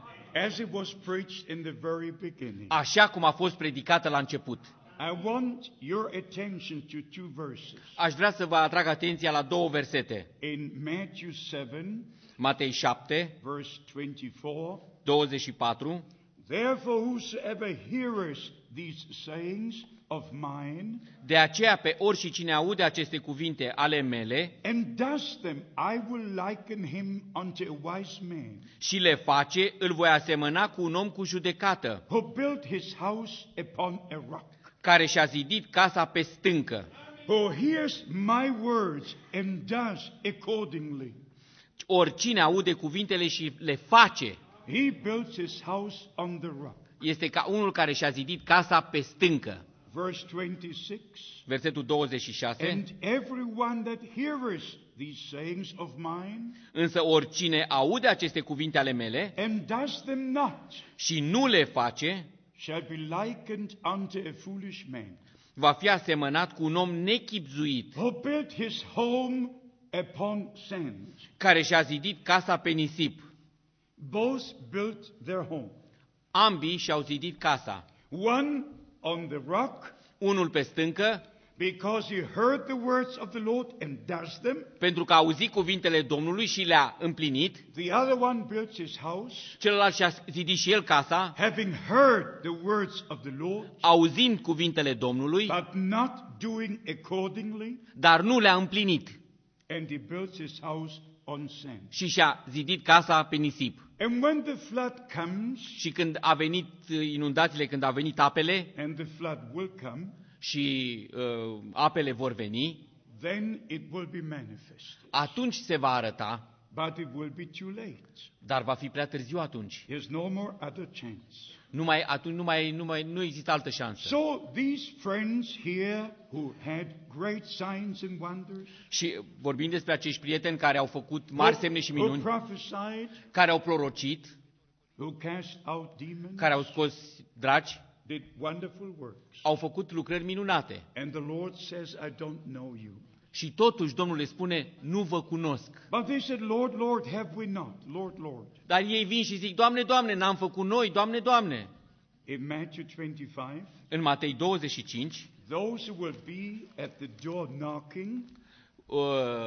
as it was preached in the very beginning. așa cum a fost predicată la început. I want your attention to two verses. Aș vrea să vă atrag atenția la două versete. In Matthew 7, Matei 7, verse 24, 24. Therefore, whosoever heareth these sayings of mine De aceea pe orice cine aude aceste cuvinte ale mele and does them, I will liken him unto a wise man și le face, îl voi asemăna cu un om cu judecată, who built his house upon a rock. care și-a zidit casa pe stâncă. Who hears my words and does accordingly. Oricine aude cuvintele și le face, He built his house on the rock. este ca unul care și-a zidit casa pe stâncă. Verse 26 Versetul 26. And everyone that heareth these sayings of mine Însă oricine aude aceste cuvinte ale mele and does them not și nu le face, shall be likened unto a foolish man va fi asemănat cu un om nechipzuit, who built his home upon sand. care și-a zidit casa pe nisip. Both built their home. Ambii și-au zidit casa. One on the rock unul pe stâncă, because he heard the words of the Lord and does them. pentru că a auzit cuvintele Domnului și le-a împlinit, The other one builds his house, celălalt și-a zidit și el casa, having heard the words of the Lord, auzind cuvintele Domnului, but not doing accordingly, dar nu le-a împlinit and he builds his house on sand. și și-a zidit casa pe nisip. And when the flood comes, Și când a venit uh, inundațiile, când a venit apele and the flood will come, și uh, apele vor veni, then it will be manifested. atunci se va arăta, But it will be too late. dar va fi prea târziu atunci. There's no more other chance. Nu mai, atunci nu, mai, nu, mai, nu există altă șansă. So these friends here who had great signs and wonders, Și vorbim despre acești prieteni care au făcut mari semne și who minuni, prophesied, care au prorocit, who cast out demons, care au scos draci, did wonderful works. au făcut lucrări minunate. And the Lord says, I don't know you. Și totuși Domnul le spune, nu vă cunosc. But they said, Lord, Lord, have we not? Lord, Lord. Dar ei vin și zic, Doamne, Doamne, n-am făcut noi, Doamne, Doamne. In Matthew 25, În Matei 25, those who will be at the door knocking, uh,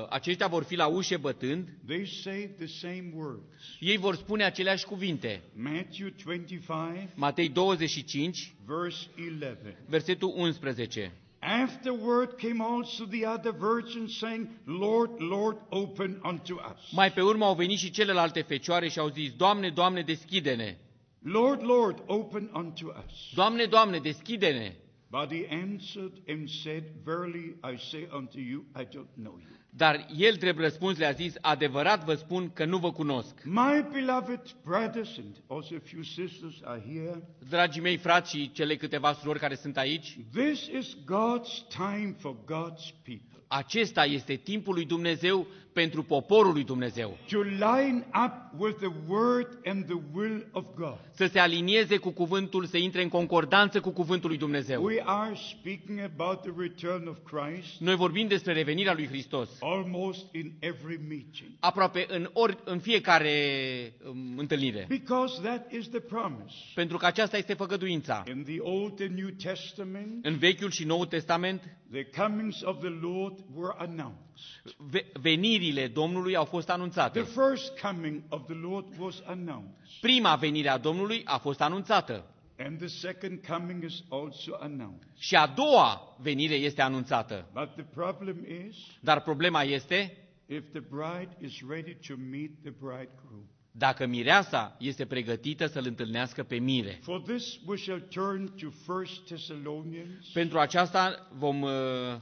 aceștia vor fi la ușe bătând, they say the same words. ei vor spune aceleași cuvinte. Matthew 25, Matei 25, verse 11. versetul 11. Afterward came also the other virgins, saying, Lord, Lord, open unto us. Mai pe urmă au venit și celelalte fecioare și au zis, Doamne, Doamne, deschide-ne! Lord, Lord, open unto us. Doamne, Doamne, deschide-ne! But he answered and said, Verily I say unto you, I don't know you. Dar el, drept răspuns, le-a zis, adevărat vă spun că nu vă cunosc. My beloved brothers, and also a few sisters are here, Dragii mei frați și cele câteva surori care sunt aici, this is God's time for God's people. acesta este timpul lui Dumnezeu pentru poporul lui Dumnezeu. To line up with the word and the will of God. Să se alinieze cu cuvântul, să intre în concordanță cu cuvântul lui Dumnezeu. We are speaking about the return of Christ Noi vorbim despre revenirea lui Hristos. almost in every meeting. Aproape în, ori, în fiecare um, întâlnire. Because that is the promise. Pentru că aceasta este făgăduința. In the Old and New Testament, În Vechiul și Noul Testament, the comings of the Lord were announced. Ve- venirile Domnului au fost The anunțate. first coming of the Lord was announced. Prima venire a Domnului a fost anunțată. And the second coming is also announced. Și a doua venire este anunțată. But the problem is, Dar problema este if the bride is ready to meet the bridegroom. Dacă mireasa este pregătită să-l întâlnească pe mire. For this we shall turn to 1 Thessalonians. Pentru aceasta vom uh,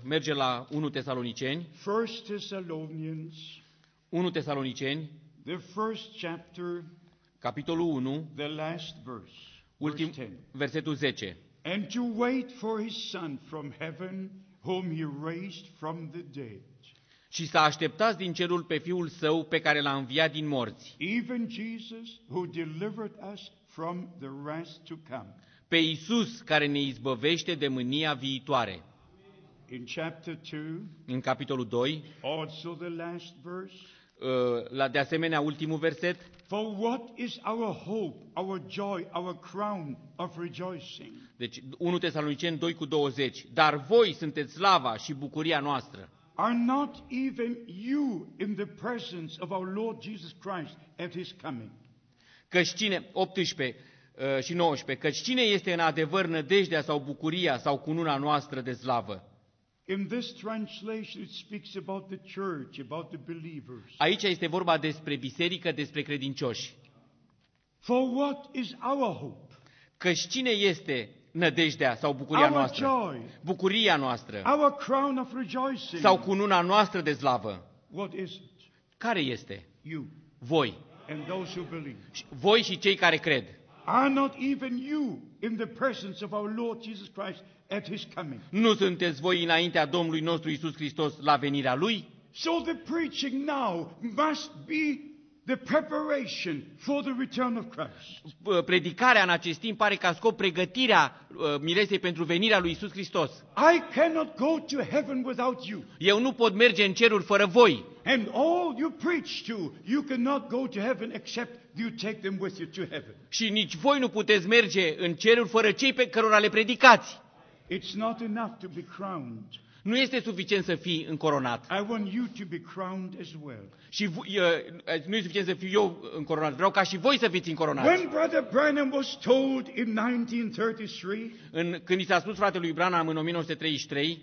merge la 1 Tesaloniceni, 1 Thessalonians, 1 Tesaloniceni, the first chapter, capitolul 1, the last verse, ultim, verse 10. versetul 10. And to wait for his Son from heaven, whom he raised from the dead, Și să așteptați din cerul pe Fiul Său pe care l-a înviat din morți, even Jesus, who delivered us from the wrath to come. pe Iisus care ne izbăvește de mânia viitoare. In chapter 2, În capitolul 2, also the last verse. uh, la de asemenea ultimul verset, For what is our hope, our joy, our crown of rejoicing? deci 1 Tesaloniceni 2 cu 20, dar voi sunteți slava și bucuria noastră. Are not even you in the presence of our Lord Jesus Christ at his coming? Căci cine, 18 uh, și 19, căci cine este în adevăr nădejdea sau bucuria sau cununa noastră de slavă? In this translation, it speaks about the church, about the believers. Aici este vorba despre biserică, despre credincioși. For what is our hope? Căci cine este nădejdea sau bucuria Our noastră? joy, Bucuria noastră our crown of rejoicing. sau cununa noastră de slavă? What is it? Care este? You Voi. and those who believe. Și- Voi și cei care cred. Are not even you in the presence of our Lord Jesus Christ at his coming? Nu sunteți voi înaintea Domnului nostru Isus Hristos la venirea Lui? So the preaching now must be the preparation for the return of Christ. P- Predicarea în acest timp are ca scop pregătirea uh, miresei pentru venirea lui Isus Hristos. I cannot go to heaven without you. Eu nu pot merge în ceruri fără voi. And all you preach to, you cannot go to heaven except you take them with you to heaven. Și nici voi nu puteți merge în ceruri fără cei pe cărora le predicați. It's not enough to be crowned. Nu este suficient să fii încoronat. I want you to be crowned as well. Și vo- uh, nu e suficient să fiu eu încoronat. Vreau ca și voi să fiți încoronați. When Brother Branham was told in 1933 În, când i s-a spus fratelui Branham în 1933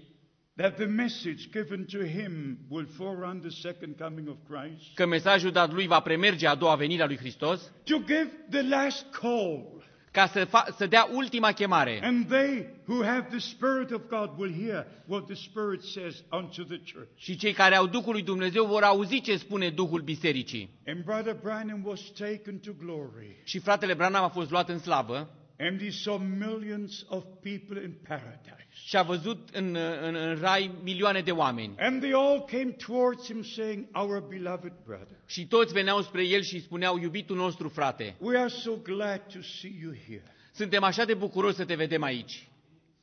that the message given to him will forerun the second coming of Christ, că mesajul dat lui va premerge a doua venire a lui Hristos, to give the last call, ca să, fa- să dea ultima chemare. and they who have the Spirit of God will hear what the Spirit says unto the church. Și cei care au Duhul lui Dumnezeu vor auzi ce spune Duhul Bisericii. And Brother Branham was taken to glory, Și fratele Branham a fost luat în slavă and he saw millions of people in paradise. și a văzut în, în, în rai milioane de oameni. And they all came towards him saying, Our beloved brother, Și toți veneau spre el și spuneau, iubitul nostru frate, we are so glad to see you here. suntem așa de bucuroși să te vedem aici.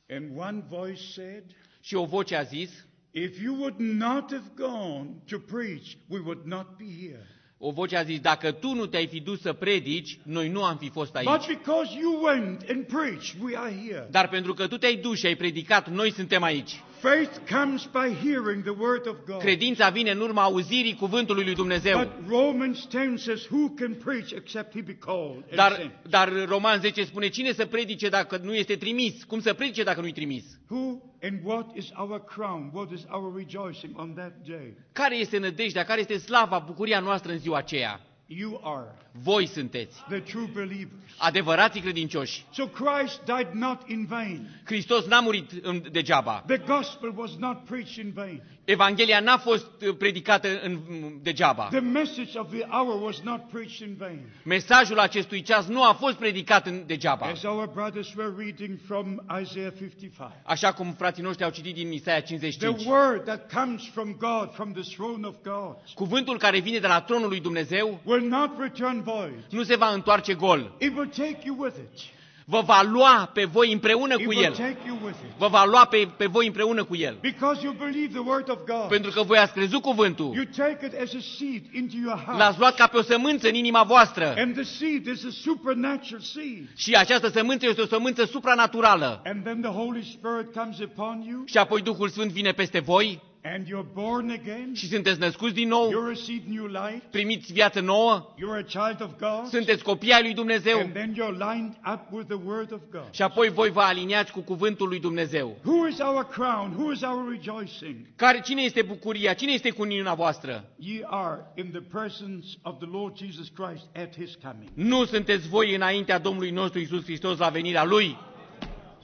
And one voice said, Și o voce a zis, If you would not have gone to preach, we would not be here. O voce a zis, dacă tu nu te-ai fi dus să predici, noi nu am fi fost But aici. because you went and preached, we are here. Dar pentru că tu te-ai dus și ai predicat, noi suntem aici. Faith comes by hearing the word of God. Credința vine în urma auzirii cuvântului lui Dumnezeu. But Romans 10 says, Who can preach except he be called? and Dar, sent? dar Roman 10 spune, cine să predice dacă nu este trimis? Cum să predice dacă nu-i trimis? Who and what is our crown? What is our rejoicing on that day? Care este nădejdea? Care este slava, bucuria noastră în ziua aceea? You are Voi sunteți the true believers. adevărații credincioși. So Christ died not in vain. Hristos n-a murit în- degeaba. The gospel was not preached in vain. Evanghelia n-a fost uh, predicată în, degeaba. The message of the hour was not preached in vain. Mesajul acestui ceas nu a fost predicat în degeaba. As our brothers were reading from Isaiah 55. Așa cum frații noștri au citit din Isaia The 55. word that comes from God, from the throne of God, Cuvântul care vine de la tronul lui Dumnezeu will not return void. Nu se va întoarce gol. It will take you with it. Vă va lua pe voi împreună It cu will El. take you with it. Vă va lua pe, pe voi împreună cu El. Because you believe the word of God. Pentru că voi ați crezut cuvântul. You take it as a seed into your L-ați heart. luat ca pe o sămânță în inima voastră. And the seed is a supernatural seed. Și această sămânță este o sămânță supranaturală. And then the Holy Spirit comes upon you, Și apoi Duhul Sfânt vine peste voi and you're born again. și sunteți născuți din nou, You receive new life. primiți viață nouă, You're a child of God. sunteți copii ai lui Dumnezeu And then you're lined up with the word of God. și apoi voi vă aliniați cu cuvântul lui Dumnezeu. Who is our crown? Who is our rejoicing? Care, cine este bucuria? Cine este cuniunea voastră? Ye are in the presence of the Lord Jesus Christ at his coming. Nu sunteți voi înaintea Domnului nostru Isus Hristos la venirea Lui?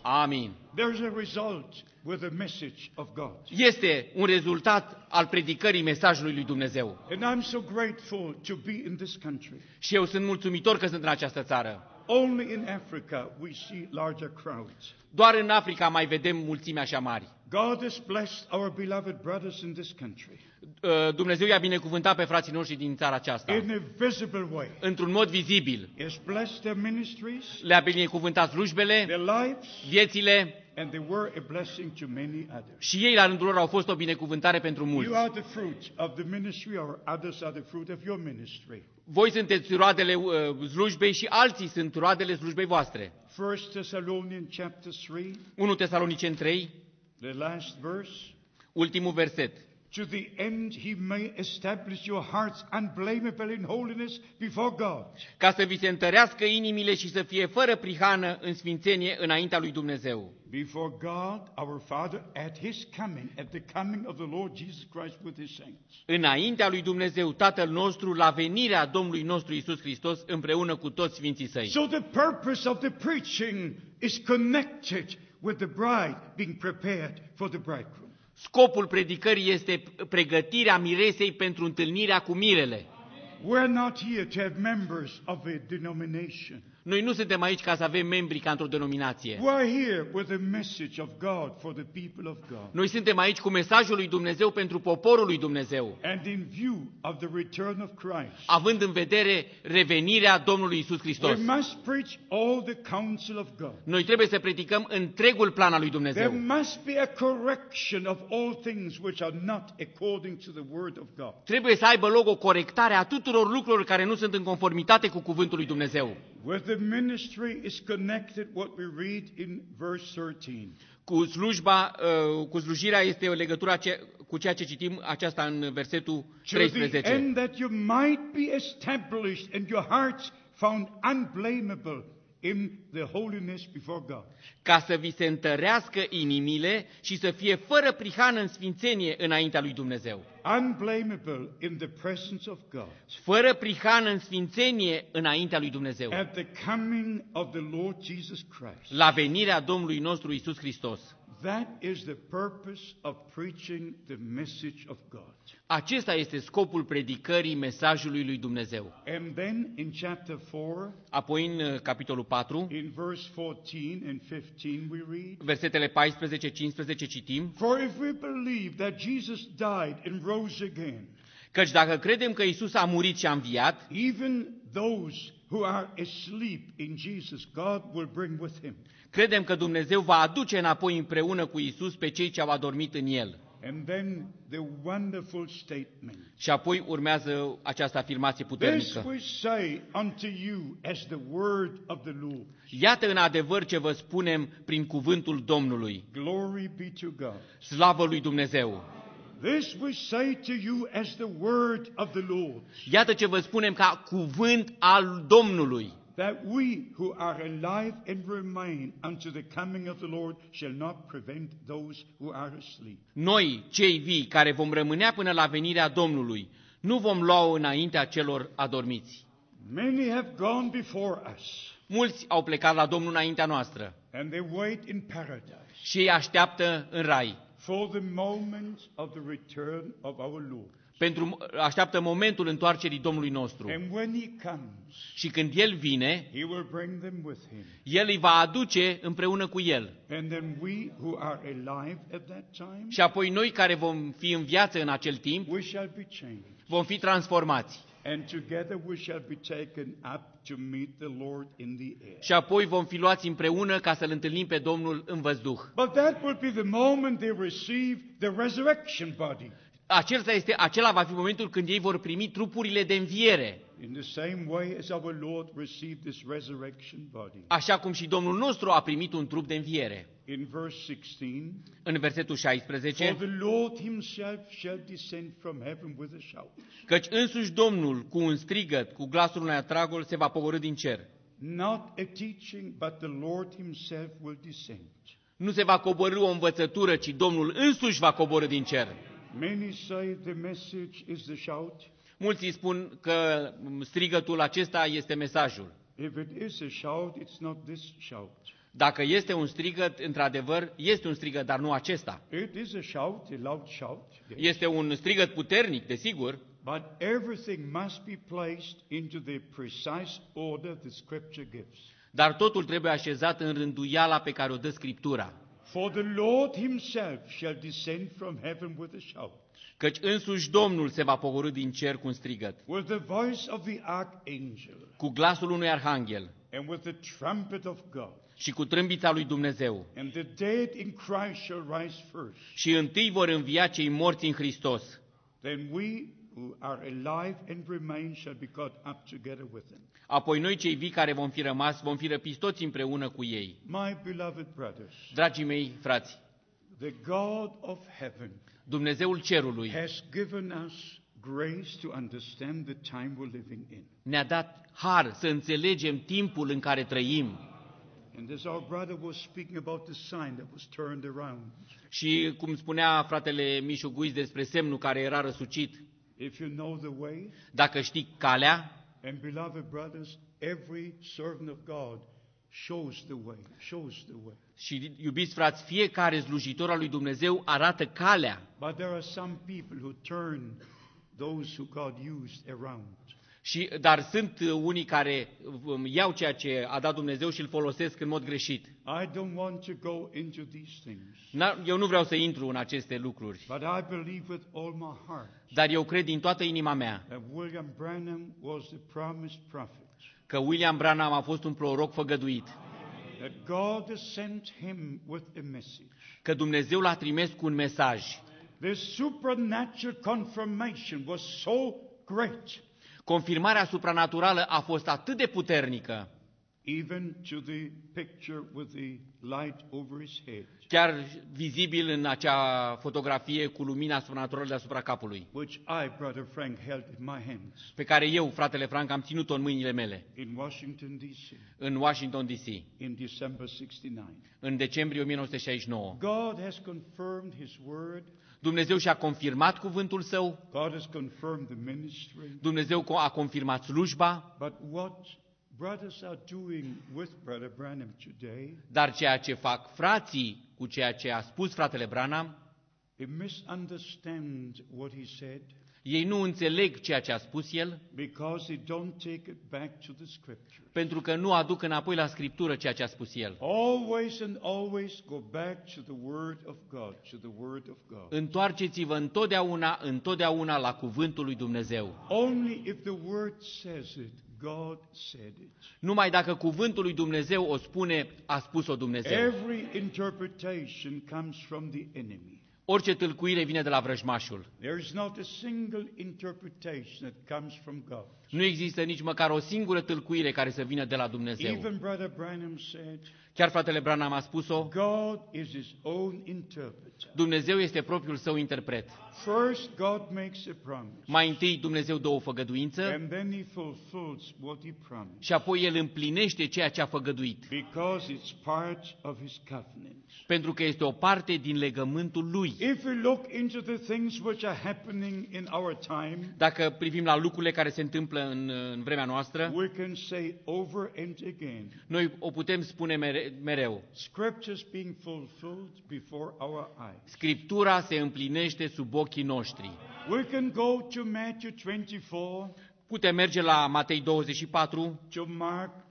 Amin. There's a result with the message of God. Este un rezultat al predicării mesajului lui Dumnezeu. And I'm so grateful to be in this country. Și eu sunt mulțumitor că sunt în această țară. Only in Africa we see larger crowds. Doar în Africa mai vedem mulțime așa mari. God has blessed our beloved brothers in this country Uh, Dumnezeu i-a binecuvântat pe frații noștri din țara aceasta. in a visible way. Într-un mod vizibil. He has blessed their ministries, Le-a binecuvântat slujbele, their lives, viețile and they were a blessing to many others. și ei la rândul lor au fost o binecuvântare pentru mulți. You are the fruit of the ministry, or others are the fruit of your ministry. Voi sunteți roadele uh, slujbei și alții sunt roadele slujbei voastre. 1 Thessalonians chapter 3, 1 Tesaloniceni 3, the last verse. ultimul verset. To the end he may establish your hearts unblameable in holiness before God. Ca să vi se întărească inimile și să fie fără prihană în sfințenie înaintea lui Dumnezeu. Before God, our Father, at his coming, at the coming of the Lord Jesus Christ with his saints. Înaintea lui Dumnezeu, Tatăl nostru, la venirea Domnului nostru Isus Hristos împreună cu toți sfinții săi. So the purpose of the preaching is connected with the bride being prepared for the bridegroom. Scopul predicării este pregătirea miresei pentru întâlnirea cu mirele. We're not here to have members of a denomination. Noi nu suntem aici ca să avem membri ca într-o denominație. We're here with a message of God for the people of God. Noi suntem aici cu mesajul lui Dumnezeu pentru poporul lui Dumnezeu, And in view of the return of Christ, având în vedere revenirea Domnului Isus we Hristos. must preach all the counsel of God. Noi trebuie să predicăm întregul plan al lui There Dumnezeu. must be a correction of all things which are not according to the word of God. Trebuie să aibă loc o corectare a tuturor lucrurilor care nu sunt în conformitate cu cuvântul lui Dumnezeu. With the ministry is connected what we read in verse 13. Cu slujba, uh, cu slujirea este o legătură ace- cu ceea ce citim aceasta în versetul To the 13. end that you might be established and your hearts found unblameable in the holiness before God. Ca să vi se întărească inimile și să fie fără prihană în sfințenie înaintea lui Dumnezeu. Unblameable in the presence of God. Fără prihană în sfințenie înaintea lui Dumnezeu. At the coming of the Lord Jesus Christ. La venirea Domnului nostru Isus Hristos. That is the purpose of preaching the message of God. Acesta este scopul predicării mesajului lui Dumnezeu. And then in chapter 4, Apoi în uh, capitolul 4, in verse 14 and 15, we read, versetele 14-15 citim, For if we believe that Jesus died and rose again, căci dacă credem că Isus a murit și a înviat, even those who are asleep in Jesus, God will bring with him. credem că Dumnezeu va aduce înapoi împreună cu Isus pe cei ce au adormit în El. And then the wonderful statement. Și apoi urmează această afirmație This puternică. we say unto you as the word of the Lord. Iată în adevăr ce vă spunem prin cuvântul Domnului. Glory be to God. Slavă lui Dumnezeu! This we say to you as the word of the Lord. Iată ce vă spunem ca cuvânt al Domnului. that we who are alive and remain unto the coming of the Lord shall not prevent those who are asleep. Noi, cei vii, care vom rămânea până la venirea Domnului, nu vom lua înaintea celor adormiți. Many have gone before us, Mulți au plecat la Domnul înaintea noastră and they wait in paradise și ei așteaptă în rai. For the moment of the return of our Lord. Pentru, așteaptă momentul întoarcerii Domnului nostru. And when He comes, Și când El vine, He will bring them with Him. El îi va aduce împreună cu El. And then we who are alive at that time, Și apoi noi care vom fi în viață în acel timp, we shall be changed. vom fi transformați. And together we shall be taken up to meet the Lord in the air. Și apoi vom fi luați împreună ca să-L întâlnim pe Domnul în văzduh. But that will be the moment they receive the resurrection body. Acesta este, acela va fi momentul când ei vor primi trupurile de înviere. In the same way as our Lord received this resurrection body. Așa cum și Domnul nostru a primit un trup de înviere. In verse 16, În versetul For 16, the Lord himself shall descend from heaven with a shout. căci însuși Domnul, cu un strigăt, cu glasul unui atragul, se va pogorâ din cer. Not a teaching, but the Lord himself will descend. Nu se va coborâ o învățătură, ci Domnul însuși va coborâ din cer. Many say the message is the shout. Mulți îi spun că strigătul acesta este mesajul. If it is a shout, it's not this shout. Dacă este un strigăt, într-adevăr, este un strigăt, dar nu acesta. It is a shout, a loud shout. yes. Este un strigăt puternic, desigur, But everything must be placed into the precise order the Scripture gives. dar totul trebuie așezat în rânduiala pe care o dă Scriptura. For the Lord himself shall descend from heaven with a shout, Căci însuși Domnul se va pogorâ din cer cu un strigăt, with the voice of the archangel, cu glasul unui arhanghel and with the trumpet of God. Și cu trâmbița lui Dumnezeu. And the dead in Christ shall rise first. Și întâi vor învia cei morți în Hristos. Then we who are alive and remain shall be caught up together with them. Apoi noi cei vii care vom fi rămas, vom fi răpiți toți împreună cu ei. My beloved brothers, Dragii mei frați, the God of heaven Dumnezeul cerului has given us grace to understand the time we're living in. ne-a dat har să înțelegem timpul în care trăim. And as our brother was speaking about the sign that was turned around, Și cum spunea fratele Mișu Guiz despre semnul care era răsucit, if you know the way, dacă știi calea, and beloved brothers, every servant of God shows the way, shows the way. și iubiți frați, fiecare slujitor al lui Dumnezeu arată calea. But there are some people who turn those who God used around. Și, dar sunt unii care um, iau ceea ce a dat Dumnezeu și îl folosesc în mod greșit. I don't want to go into these things, N- Eu nu vreau să intru în aceste lucruri, but I believe with all my heart dar eu cred din toată inima mea that William Branham was the promised prophet, că William Branham a fost un proroc făgăduit, that God has sent him with a message. că Dumnezeu l-a trimis cu un mesaj. The supernatural confirmation was so great Confirmarea supranaturală a fost atât de puternică even to the picture with the light over his head, chiar vizibil în acea fotografie cu lumina supranaturală deasupra capului, which I, Brother Frank, held in my hands pe care eu, fratele Frank, am ținut-o în mâinile mele, in Washington, D.C. în Washington DC, in December 69. în decembrie 1969. God has confirmed his word. Dumnezeu și-a confirmat cuvântul său, God has confirmed the ministry. Dumnezeu a confirmat slujba, But what brothers are doing with Brother Branham today, dar ceea ce fac frații cu ceea ce a spus fratele Branham, they misunderstand what he said ei nu înțeleg ceea ce a spus el, because they don't take it back to the scripture. pentru că nu aduc înapoi la Scriptură ceea ce a spus el. Always and always go back to the word of God, to the word of God. Întoarceți-vă întotdeauna, întotdeauna la cuvântul lui Dumnezeu. Only if the word says it, God said it. Numai dacă cuvântul lui Dumnezeu o spune, a spus-o Dumnezeu. Every interpretation comes from the enemy. Orice tâlcuire vine de la vrăjmașul. There is not a single interpretation that comes from God. Nu există nici măcar o singură tâlcuire care să vină de la Dumnezeu. Even Brother Branham said, Chiar fratele Branham a spus-o, God is his own interpreter. Dumnezeu este propriul său interpret. First, God makes a promise, Mai întâi Dumnezeu dă o făgăduință and then he fulfills what he promised și apoi El împlinește ceea ce a făgăduit, because it's part of his covenant. pentru că este o parte din legământul Lui. If we look into the things which are happening in our time, Dacă privim la lucrurile care se întâmplă în, în vremea noastră, we can say over and again, noi o putem spune mere, mereu. scriptures being fulfilled before our eyes. Scriptura se împlinește sub ochii noștri. We can go to Matthew 24, Putem merge la Matei 24, to Mark 13,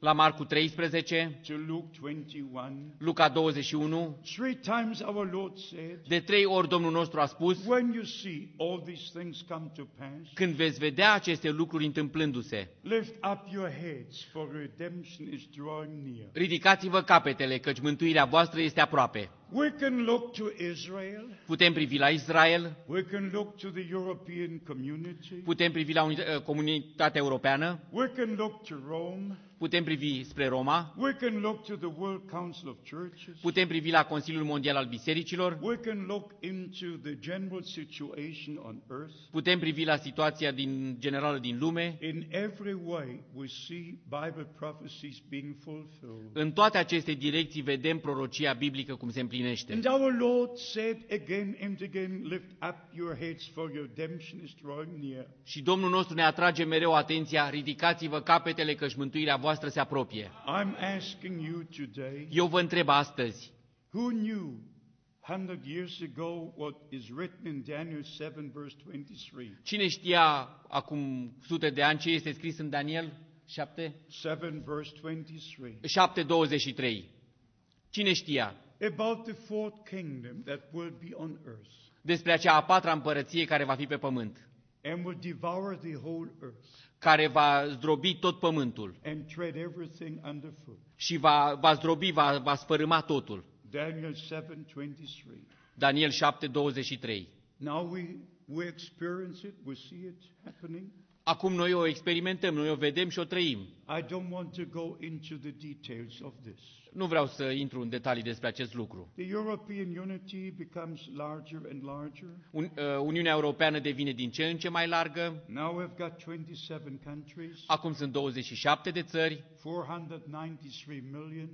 la Marcu 13, to Luke 21. Luca 21. Three times our Lord said, De trei ori Domnul nostru a spus, When you see all these things come to pass, când veți vedea aceste lucruri întâmplându-se, lift up your heads, for redemption is drawing near. ridicați-vă capetele, căci mântuirea voastră este aproape. We can look to Israel. Putem privi la Israel, We can look to the European community. putem privi la unit- uh, comunitatea europeană, We can look to Rome. Putem privi spre Roma, We can look to the World Council of Churches. putem privi la Consiliul Mondial al Bisericilor, We can look into the general situation on earth. putem privi la situația din generală din lume. In every way, we see Bible prophecies being fulfilled. În toate aceste direcții vedem prorocia biblică cum se împlinește. And our Lord said again and again, Lift up your heads, for your redemption is drawing near. Și Domnul nostru ne atrage mereu atenția, ridicați-vă capetele căci mântuirea voastră se apropie. I'm asking you today, Eu vă întreb astăzi, who knew 100 years ago what is written in Daniel 7, verse 23? cine știa acum sute de ani ce este scris în Daniel 7? 7, verse 23. 7.23. Cine știa About the fourth kingdom that will be on earth despre acea a patra împărăție care va fi pe pământ, and will devour the whole earth care va zdrobi tot pământul and tread everything underfoot. și va, va zdrobi, va, va sfărâma totul. Daniel 7, 23. Daniel 7.23. Now we, we experience it, we see it happening. Acum noi o experimentăm, noi o vedem și o trăim. I don't want to go into the details of this. Nu vreau să intru în detalii despre acest lucru. The European unity becomes larger and larger. Un, uh, Uniunea Europeană devine din ce în ce mai largă. Now we've got 27 countries, Acum sunt 27 de țări, 493 million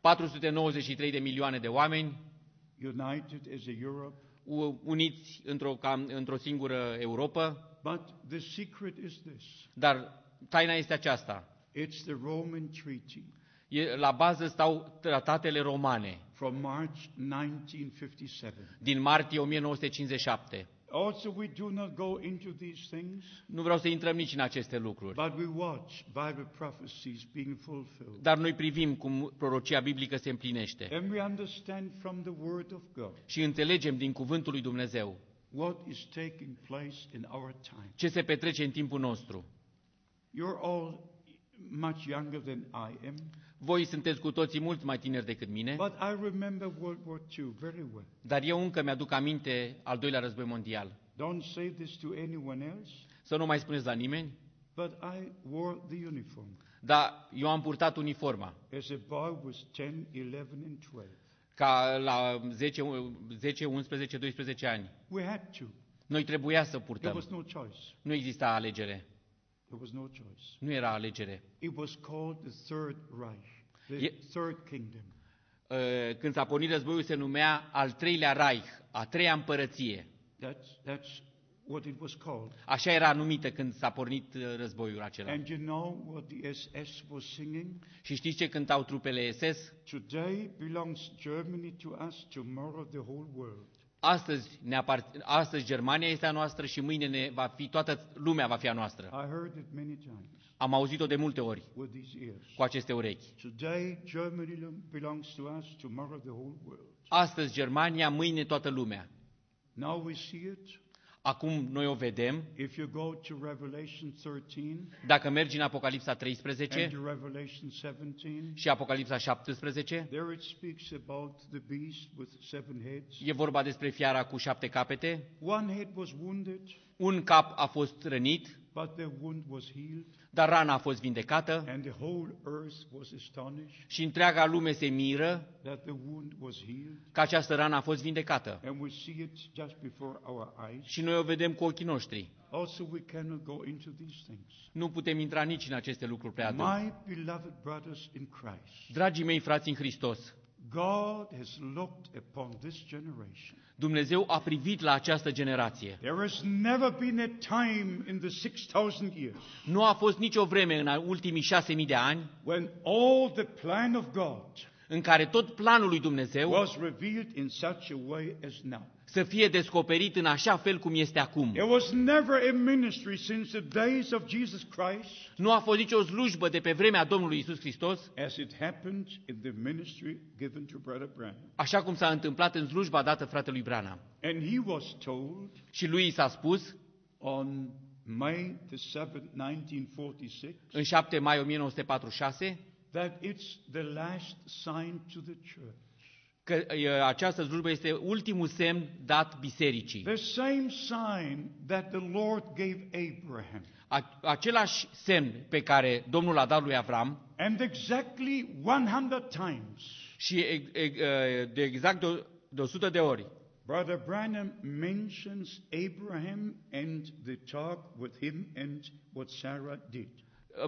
493 de milioane de oameni united as a Europe. u- uniți într-o, cam, într-o singură Europa. But the secret is this Dar taina este aceasta. it's the Roman Treaty E, la bază stau tratatele romane from March 1957. din martie 1957. Also, we do not go into these things, Nu vreau să intrăm nici în aceste lucruri. but we watch Bible prophecies being fulfilled. Dar noi privim cum prorocia biblică se împlinește And we understand from the Word of God și înțelegem din cuvântul lui Dumnezeu what is taking place in our time. ce se petrece în timpul nostru. You're all much younger than I am, Voi sunteți cu toții mult mai tineri decât mine, but I remember World War II very well. dar eu încă mi-aduc aminte al doilea război mondial. Don't say this to anyone else. Să nu mai spuneți la nimeni. but I wore the uniform. Dar eu am purtat uniforma. As a boy was 10, 11, and 12. Ca la 10, 10 11, 12 ani. We had to. Noi trebuia să There purtăm. was no choice. Nu exista alegere. There was no choice. Nu era alegere. It was called the Third Reich, the Ye- Third Kingdom. Uh, Când s-a pornit războiul se numea al treilea Reich, a treia împărăție. That's, that's what it was called. Așa era numită când s-a pornit uh, războiul acela. And you know what the SS was singing? Și știți ce cântau trupele SS? Today belongs Germany to us, tomorrow the whole world. Astăzi, ne apart... Astăzi Germania este a noastră și mâine ne va fi, toată lumea va fi a noastră. I heard it many times Am auzit-o de multe ori with these ears. cu aceste urechi. Today Germany belongs to us, tomorrow the whole world. Astăzi Germania, mâine toată lumea. Now we see it. Acum noi o vedem. If you go to Revelation 13 Dacă mergi în Apocalipsa 13 and to Revelation 17, și Apocalipsa 17, there it speaks about the beast with seven heads. e vorba despre fiara cu șapte capete. One head was wounded, Un cap a fost rănit, but the wound was healed, dar rana a fost vindecată and the whole earth was astonished și întreaga lume se miră that the wound was healed. că această rană a fost vindecată. And we see it just before our eyes. Și noi o vedem cu ochii noștri. Also, we cannot go into these things. Nu putem intra nici în aceste lucruri prea adânc. My beloved brothers in Christ, Dragii mei frați în Hristos, God has looked upon this generation. Dumnezeu a privit la această generație. There has never been a time in the 6,000 years Nu a fost nicio vreme în ultimii șase mii de ani when all the plan of God în care tot planul lui Dumnezeu was revealed in such a way as now. Să fie descoperit în așa fel cum este acum. There was never a ministry since the days of Jesus Christ Nu a fost nicio slujbă de pe vremea Domnului Isus Hristos, as it happened in the ministry given to Brother Branham. așa cum s-a întâmplat în slujba dată fratelui Branham. And he was told Și lui i s-a spus, on May the 7th, 1946, în 7 mai 1946, that it's the last sign to the church. Că e, această slujbă este ultimul semn dat bisericii. The same sign that the Lord gave Abraham. A, același semn pe care Domnul l-a dat lui Avram And exactly 100 times, și e, e, e, de exact de, de 100 de ori, Brother Branham mentions Abraham and the talk with him and what Sarah did.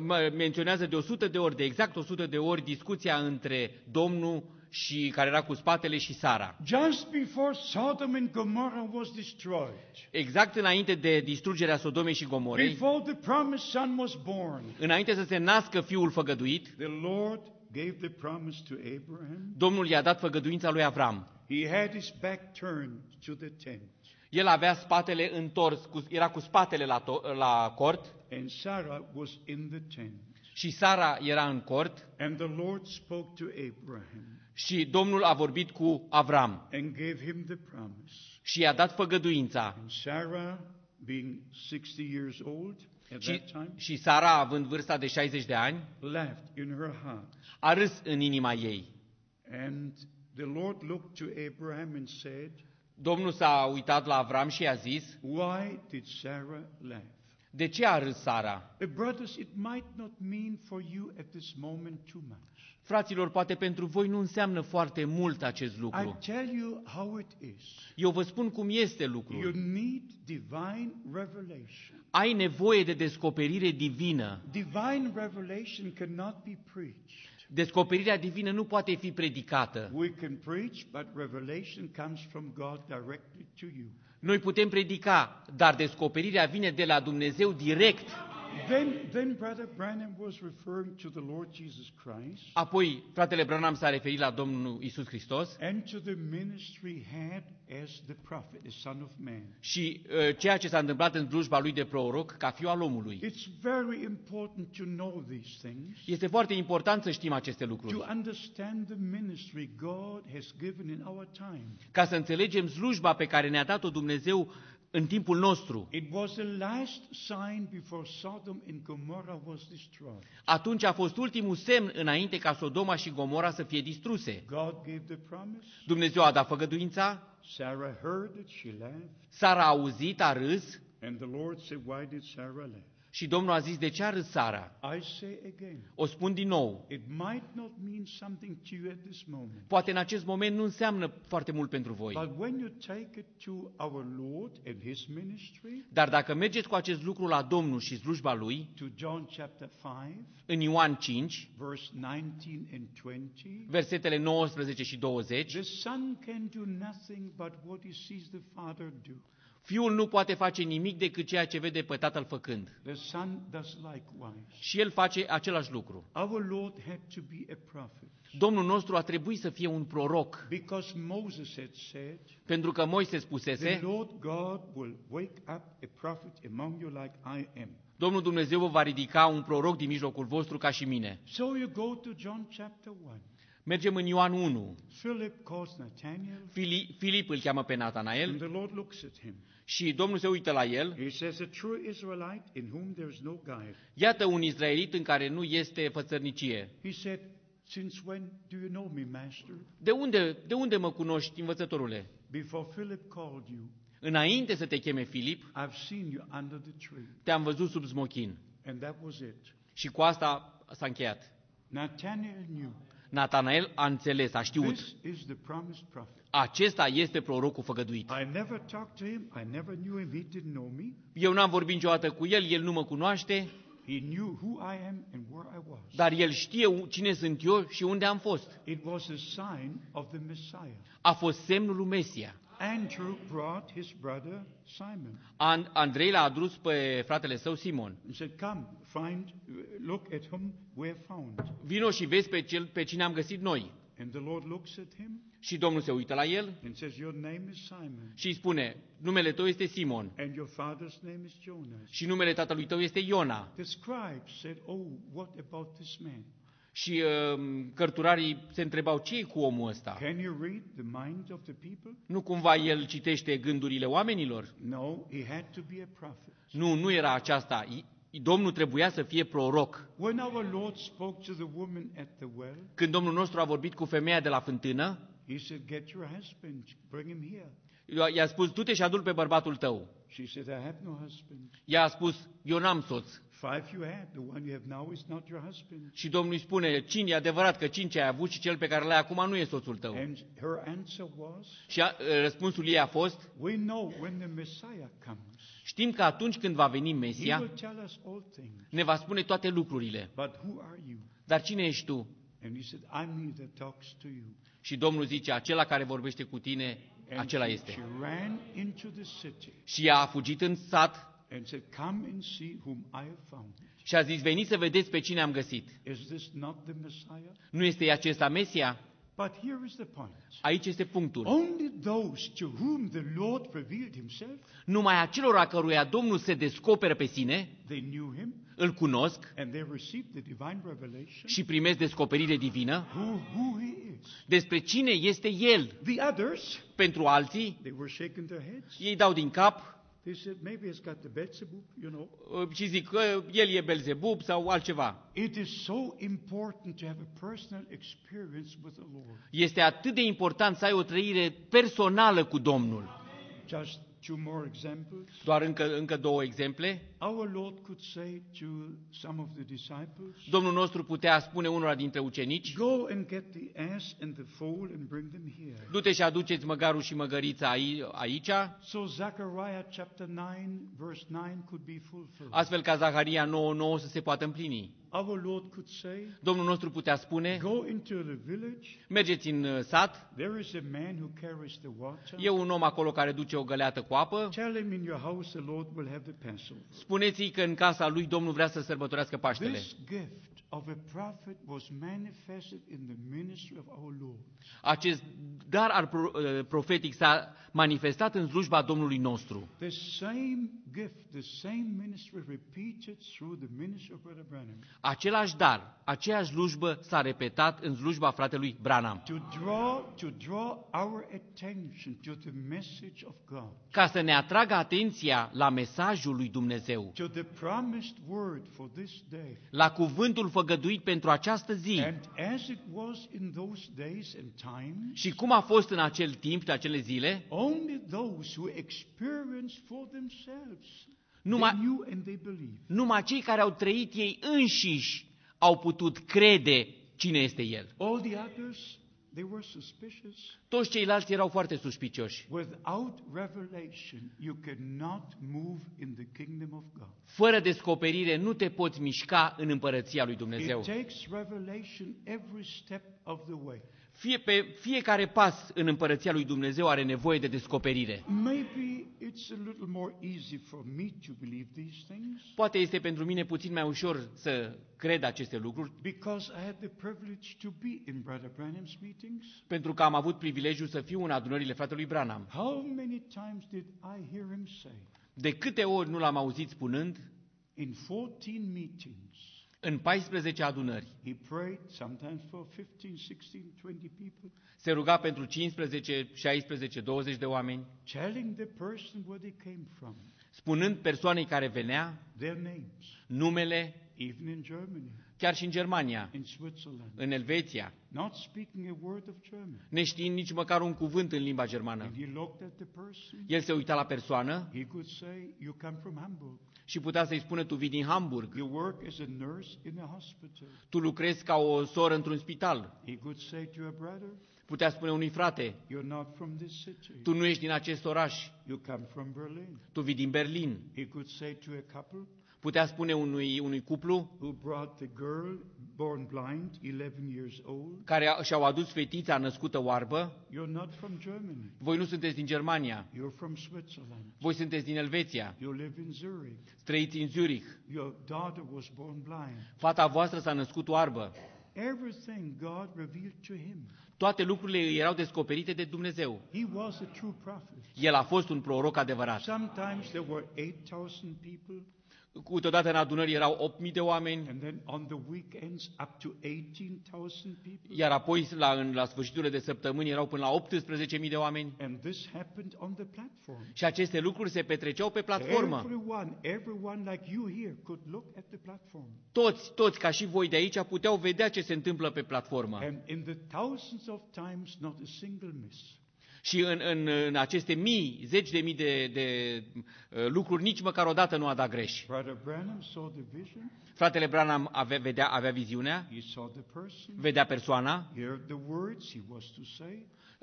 mă menționează de 100 de ori, de exact 100 de ori, discuția între Domnul și care era cu spatele și Sara. Just before Sodom and Gomorrah was destroyed, Exact înainte de distrugerea Sodomei și Gomorei, before the promised son was born, înainte să se nască fiul făgăduit, the Lord gave the promise to Abraham. Domnul i-a dat făgăduința lui Avram. He had his back turned to the tent, El avea spatele întors, cu, era cu spatele la, to, la cort and Sarah was in the tent. și Sara era în cort And the Lord spoke to Abraham și Domnul a vorbit cu Avram and gave him the promise. și i-a dat făgăduința. And Sarah, being 60 years old at Și, that time, și Sara, având vârsta de 60 de ani, laughed in her heart. a râs în inima ei. And the Lord looked to Abraham and said, Domnul s-a uitat la Avram și i-a zis, Why did Sarah laugh? de ce a râs Sara? Uh, brothers, it might not mean for you at this moment too much. Fraților, poate pentru voi nu înseamnă foarte mult acest I lucru. tell you how it is. Eu vă spun cum este You lucrul. need divine revelation. Ai nevoie de descoperire divină. Divine revelation cannot be preached. Descoperirea divină nu poate fi predicată. We can preach, but revelation comes from God directly to you. Noi putem predica, dar descoperirea vine de la Dumnezeu direct. Then, then Brother Branham was referring to the Lord Jesus Christ Apoi, fratele Branham s-a referit la Domnul Isus Hristos and to the ministry he had as the prophet, the Son of Man. și uh, ceea ce s-a întâmplat în slujba lui de proroc ca fiu al omului. It's very important to know these things, Este foarte important să știm aceste to lucruri, understand the ministry God has given in our time. ca să înțelegem slujba pe care ne-a dat-o Dumnezeu în timpul nostru. It was the last sign before Sodom and Gomorrah was destroyed. Atunci a fost ultimul semn înainte ca Sodoma și Gomora să fie distruse. God gave the promise. Dumnezeu a dat făgăduința, Sarah heard it, she laughed. Sara a auzit, a râs And the Lord said, Why did Sarah laugh? Și Domnul a zis, de ce a râs Sara? I say again, O spun din nou. it might not mean something to you at this moment. Poate în acest moment nu înseamnă foarte mult pentru voi. But when you take it to our Lord and His ministry, Dar dacă mergeți cu acest lucru la Domnul și slujba Lui, to John chapter 5, în Ioan 5, verse 19 and 20, versetele 19 și 20, the Son can do nothing but what He sees the Father do. Fiul nu poate face nimic decât ceea ce vede pe Tatăl făcând. The Son does likewise. Și El face același lucru. Our Lord had to be a prophet Domnul nostru a trebuit să fie un proroc, because Moses had said, pentru că Moise The spusese, Lord God will wake up a prophet among you like I am. Domnul Dumnezeu vă va ridica un proroc din mijlocul vostru ca și mine. So you go to John chapter 1. Mergem în Ioan 1. Philip calls Nathanael, Fili- Filip îl cheamă pe and Natanael the Lord looks at him. și Domnul se uită la el. He says, A true Israelite in whom there is no guile. Iată un izraelit în care nu este fățărnicie. He said, Since when do you know me, Master? De unde, de unde mă cunoști, învățătorule? Before Philip called you, Înainte să te cheme Filip, I've seen you under the tree. te-am văzut sub smochin. And that was it. Și cu asta s-a încheiat. Nathanael knew Natanael a înțeles, a știut. this is the promised prophet. Acesta este prorocul făgăduit. I never talked to him. I never knew him. He didn't know me. Eu n-am vorbit niciodată cu el, el nu mă cunoaște, He knew who I am and where I was. dar el știe cine sunt eu și unde am fost. It was a sign of the Messiah. A fost semnul lui Mesia. Andrew brought his brother Simon An- Andrei l-a adus pe fratele său Simon. and said, Come, find, look at whom we have found. Vino și vezi pe, cel, pe cine am găsit noi. And the Lord looks at him Și Domnul se uită la el and says, Your name is Simon, și îi spune, numele tău este Simon and your father's name is Jonas. și numele tatălui tău este Iona. The scribes said, Oh, what about this man? Și uh, cărturarii se întrebau, ce e cu omul ăsta? Can you read the mind of the people? Nu cumva el citește gândurile oamenilor? No, he had to be a prophet. Nu, nu era aceasta. I- Domnul trebuia să fie proroc. When our Lord spoke to the woman at the well, Când Domnul nostru a vorbit cu femeia de la fântână, he said, Get your husband, bring him here. i-a spus, du-te și adul pe bărbatul tău. She said, I have no husband. Ea a spus, eu n-am soț. Five you had, the one you have now is not your husband. Și Domnul îi spune, cinci, e adevărat că cinci ai avut și cel pe care l-ai acum nu e soțul tău. And her answer was, Și a, răspunsul ei a fost, We know when the Messiah comes, știm că atunci când va veni he Mesia, will tell us all things. ne va spune toate lucrurile. But who are you? Dar cine ești tu? And he said, I'm he that talks to you. Și Domnul zice, acela care vorbește cu tine, And acela she, este. she ran into the city Și ea a fugit în sat and said, Come and see whom I have found. și a zis, veniți să vedeți pe cine am găsit. Is this not the Messiah? Nu este acesta Mesia? But here is the point. Aici este punctul. Only those to whom the Lord revealed himself, Numai acelora căruia Domnul se descoperă pe sine, they knew him îl cunosc and they received the divine revelation și primesc descoperire divină who, who he is. despre cine este El. The others, Pentru alții, they were shaking their heads. ei dau din cap They said, maybe it's got the Beelzebub, you know. uh, și zic că El e Belzebub sau altceva. It is so important to have a personal experience with the Lord. Este atât de important să ai o trăire personală cu Domnul. Just two more examples. Doar încă, încă două exemple. Our Lord could say to some of the disciples, Domnul nostru putea spune unora dintre ucenici, Go and get the ass and the foal and bring them here. du-te și aduceți măgarul și măgărița ai- aici, So Zechariah chapter 9, verse 9 could be fulfilled. astfel ca Zaharia 9.9 să se poată împlini. Our Lord could say, Domnul nostru putea spune, Go into the village. mergeți în uh, sat, There is a man who carries the water. e un om acolo care duce o găleată cu apă, Tell him in your house the Lord will have the Passover. spuneți-i că în casa lui Domnul vrea să sărbătorească Paștele. This gift of a prophet was manifested in the ministry of our Lord. Acest dar al pro- uh, profetic s-a manifestat în slujba Domnului nostru. The same gift, the same ministry repeated through the ministry of Brother Branham Același dar, aceeași slujbă s-a repetat în slujba fratelui Branham. to draw to draw our attention to the message of God, Ca să ne atragă atenția la mesajul lui Dumnezeu, to the promised word for this day. la cuvântul făgăduit pentru această zi. And as it was in those days and times, Și cum a fost în acel timp, în acele zile, only those who experienced for themselves Numai, They knew and they believed. numai cei care au trăit ei înșiși au putut crede cine este El. All the others, they were suspicious. Toți ceilalți erau foarte suspicioși. Without revelation, you cannot move in the kingdom of God. Fără descoperire nu te poți mișca în împărăția lui Dumnezeu. It takes revelation every step of the way. Fie, pe fiecare pas în împărăția lui Dumnezeu are nevoie de descoperire. Maybe it's a little more easy for me to believe these things Poate este pentru mine puțin mai ușor să cred aceste lucruri, because I had the privilege to be in Brother Branham's meetings. pentru că am avut privilegiul să fiu în adunările fratelui Branham. How many times did I hear him say De câte ori nu l-am auzit spunând, in 14 meetings, în 14 adunări, he prayed sometimes for 15, 16, 20 people, se ruga pentru 15, 16, 20 de oameni, telling the person where they came from, spunând persoanei care venea their names, numele, even in Germany, chiar și în Germania, in Switzerland, în Elveția, not speaking a word of German. neștiind nici măcar un cuvânt în limba germană. When he looked at the person, El se uita la persoană. He could say, You come from Hamburg. Și putea să-i spună, tu vii din Hamburg, You work as a nurse in a hospital. tu lucrezi ca o soră într-un spital. He could say to a brother, Putea spune unui frate, You're not from this city. tu nu ești din acest oraș, You come from Berlin. tu vii din Berlin. He could say to a couple Putea spune unui, unui cuplu who brought the girl born blind, 11 years old, care a- și-au adus fetița născută oarbă, You're not from Germany. voi nu sunteți din Germania, You're from Switzerland. voi sunteți din Elveția, You live in Zurich. trăiți în Zurich, Your daughter was born blind. fata voastră s-a născut oarbă. Everything God revealed to him. Toate lucrurile îi erau descoperite de Dumnezeu. He was a true prophet. El a fost un proroc adevărat. Sometimes there were 8,000 people, Câteodată în adunări erau 8.000 de oameni, and then on the weekends up to 18,000 people. iar apoi la, în, la sfârșiturile de săptămâni erau până la 18.000 de oameni. And this happened on the platform. Și aceste lucruri se petreceau pe platformă. Everyone, everyone like you here could look at the platform. Toți, toți, ca și voi de aici, puteau vedea ce se întâmplă pe platformă. And in the thousands of times, not a single miss. Și în, în, în aceste mii, zeci de mii de, de uh, lucruri, nici măcar o dată nu a dat greș. Brother Branham saw the vision. Fratele Branham avea, vedea, avea viziunea, He saw the person. vedea persoana,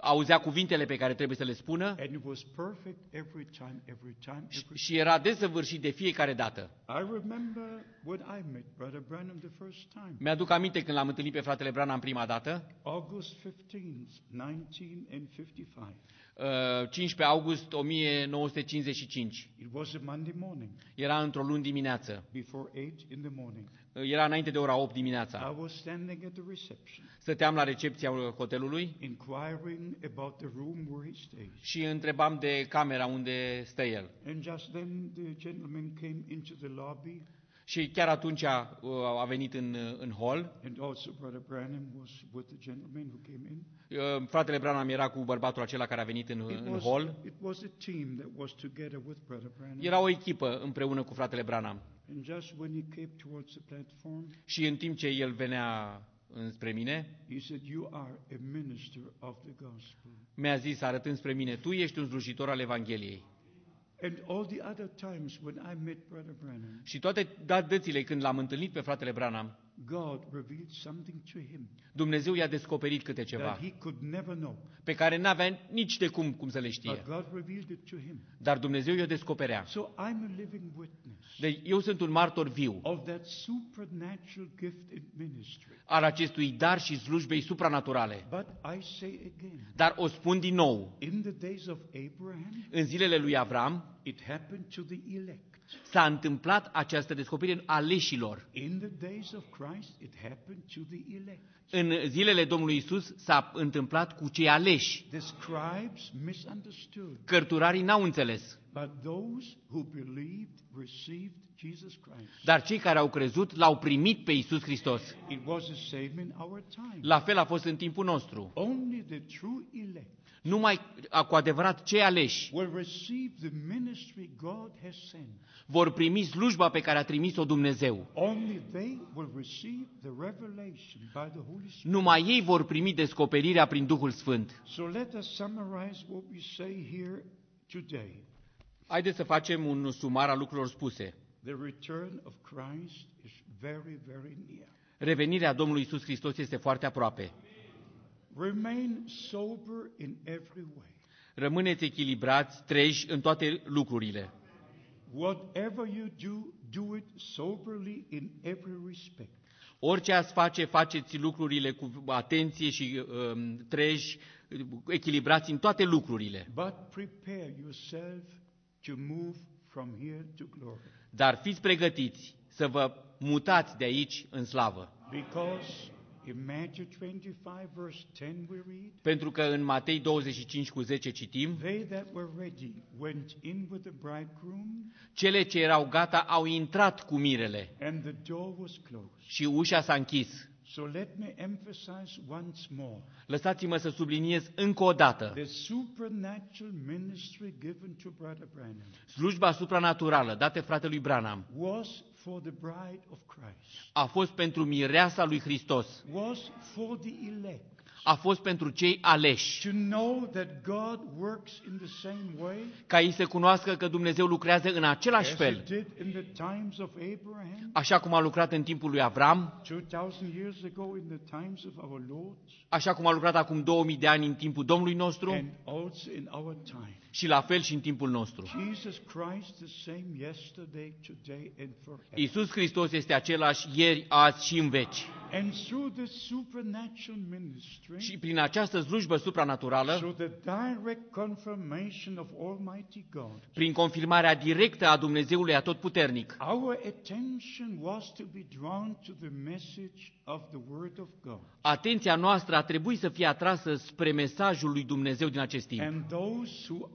Heard the words he was to say. auzea cuvintele pe care trebuie să le spună And it was perfect every time, every time, every și era desăvârșit de fiecare dată. I remember when I met Brother Branham the first time. Mi-aduc aminte când l-am întâlnit pe fratele Branham prima dată, August 15th, 1955. Uh, 15 august 1955. It was a Monday morning, Era într-o luni dimineață. before 8 in the morning. Uh, Era înainte de ora 8 dimineața. I was standing at the reception, Stăteam la recepția hotelului inquiring about the room where he stays. și întrebam de camera unde stă el. And just then the gentleman came into the lobby, Și chiar atunci a, a venit în, în hall. and also Brother Branham was with the gentleman who came in. Uh, Fratele Branham era cu bărbatul acela care a venit în, It în was, hall. it was a team that was together with Brother Branham. Era o echipă împreună cu fratele Branham. And just when he came towards the platform, Și în timp ce el venea înspre mine, he said, You are a minister of the gospel. mi-a zis, arătând spre mine, tu ești un slujitor al Evangheliei. And all the other times when I met Brother Branham, Și toate dățile când l-am întâlnit pe fratele Branham, God revealed something to him Dumnezeu i-a descoperit câte ceva, that he could never know. pe care n-avea nici de cum, cum să le But știe. God revealed it to him. Dar Dumnezeu i-o descoperea. So I'm a living witness Deci eu sunt un martor viu of that supernatural gift in ministry. al acestui dar și slujbei supranaturale. But I say again, Dar o spun din nou, in the days of Abraham, în zilele lui Avram it happened to the elect. s-a întâmplat această descoperire aleșilor. In the days of Christ, it happened to the elect. În zilele Domnului Isus s-a întâmplat cu cei aleși. The scribes misunderstood, Cărturarii n-au înțeles, but those who believed received Jesus Christ. dar cei care au crezut l-au primit pe Isus Hristos. It was the same in our time. La fel a fost în timpul nostru. Only the true elect Numai a- cu adevărat cei aleși will receive the ministry God has sent. vor primi slujba pe care a trimis-o Dumnezeu. Only they will receive the revelation by the Holy Spirit. Numai ei vor primi descoperirea prin Duhul Sfânt. So let us summarize what we say here today. Haideți să facem un sumar al lucrurilor spuse. The return of Christ is very, very near. Revenirea Domnului Isus Hristos este foarte aproape. Remain sober in every way. Rămâneți echilibrați, treji în toate lucrurile. Whatever you do, do it soberly in every respect. Orice ați face, faceți lucrurile cu atenție și um, treji, echilibrați în toate lucrurile. But prepare yourself to move from here to glory. Dar fiți pregătiți să vă mutați de aici în slavă. Because in Matthew 25, verse 10, we read, Pentru că în Matei 25 cu 10 citim, They that were ready went in with the bridegroom, cele ce erau gata au intrat cu mirele and the door was closed. și ușa s-a închis. So let me emphasize once more Lăsați-mă să subliniez încă o dată. the supernatural ministry given to Brother Branham Slujba supranaturală dată fratelui Branham was for the bride of Christ, a fost pentru mireasa lui Hristos, was for the elect. a fost pentru cei aleși, To know that God works in the same way ca ei să cunoască că Dumnezeu lucrează în același as fel, He did in the times of Abraham, așa cum a lucrat în timpul lui Avram, 2000 years ago in the times of our Lord, așa cum a lucrat acum 2000 de ani în timpul Domnului nostru and also in our time. și la fel și în timpul nostru. Jesus Christ the same yesterday, today, and forever. Iisus Hristos este același ieri, azi și în veci. And through the supernatural ministry, Și prin această slujbă supranaturală, through the direct confirmation of Almighty God, prin confirmarea directă a Dumnezeului Atotputernic, our attention was to be drawn to the message of the Word of God. atenția noastră a trebuit să fie atrasă spre mesajul lui Dumnezeu din acest timp.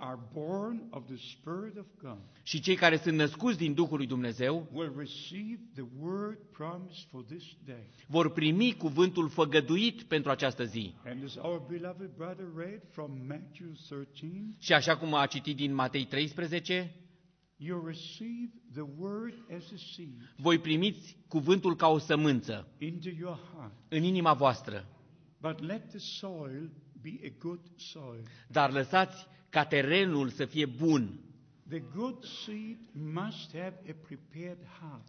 And those who are born of the Spirit of God Și cei care sunt născuți din Duhul lui Dumnezeu will receive the word promised for this day. vor primi cuvântul făgăduit pentru această zi. And as our beloved brother read from Matthew 13, Și așa cum a citit din Matei 13, you receive the word as a seed voi primiți cuvântul ca o sămânță into your heart. în inima voastră, But let the soil be a good soil. dar lăsați ca terenul să fie bun. The good seed must have a prepared heart.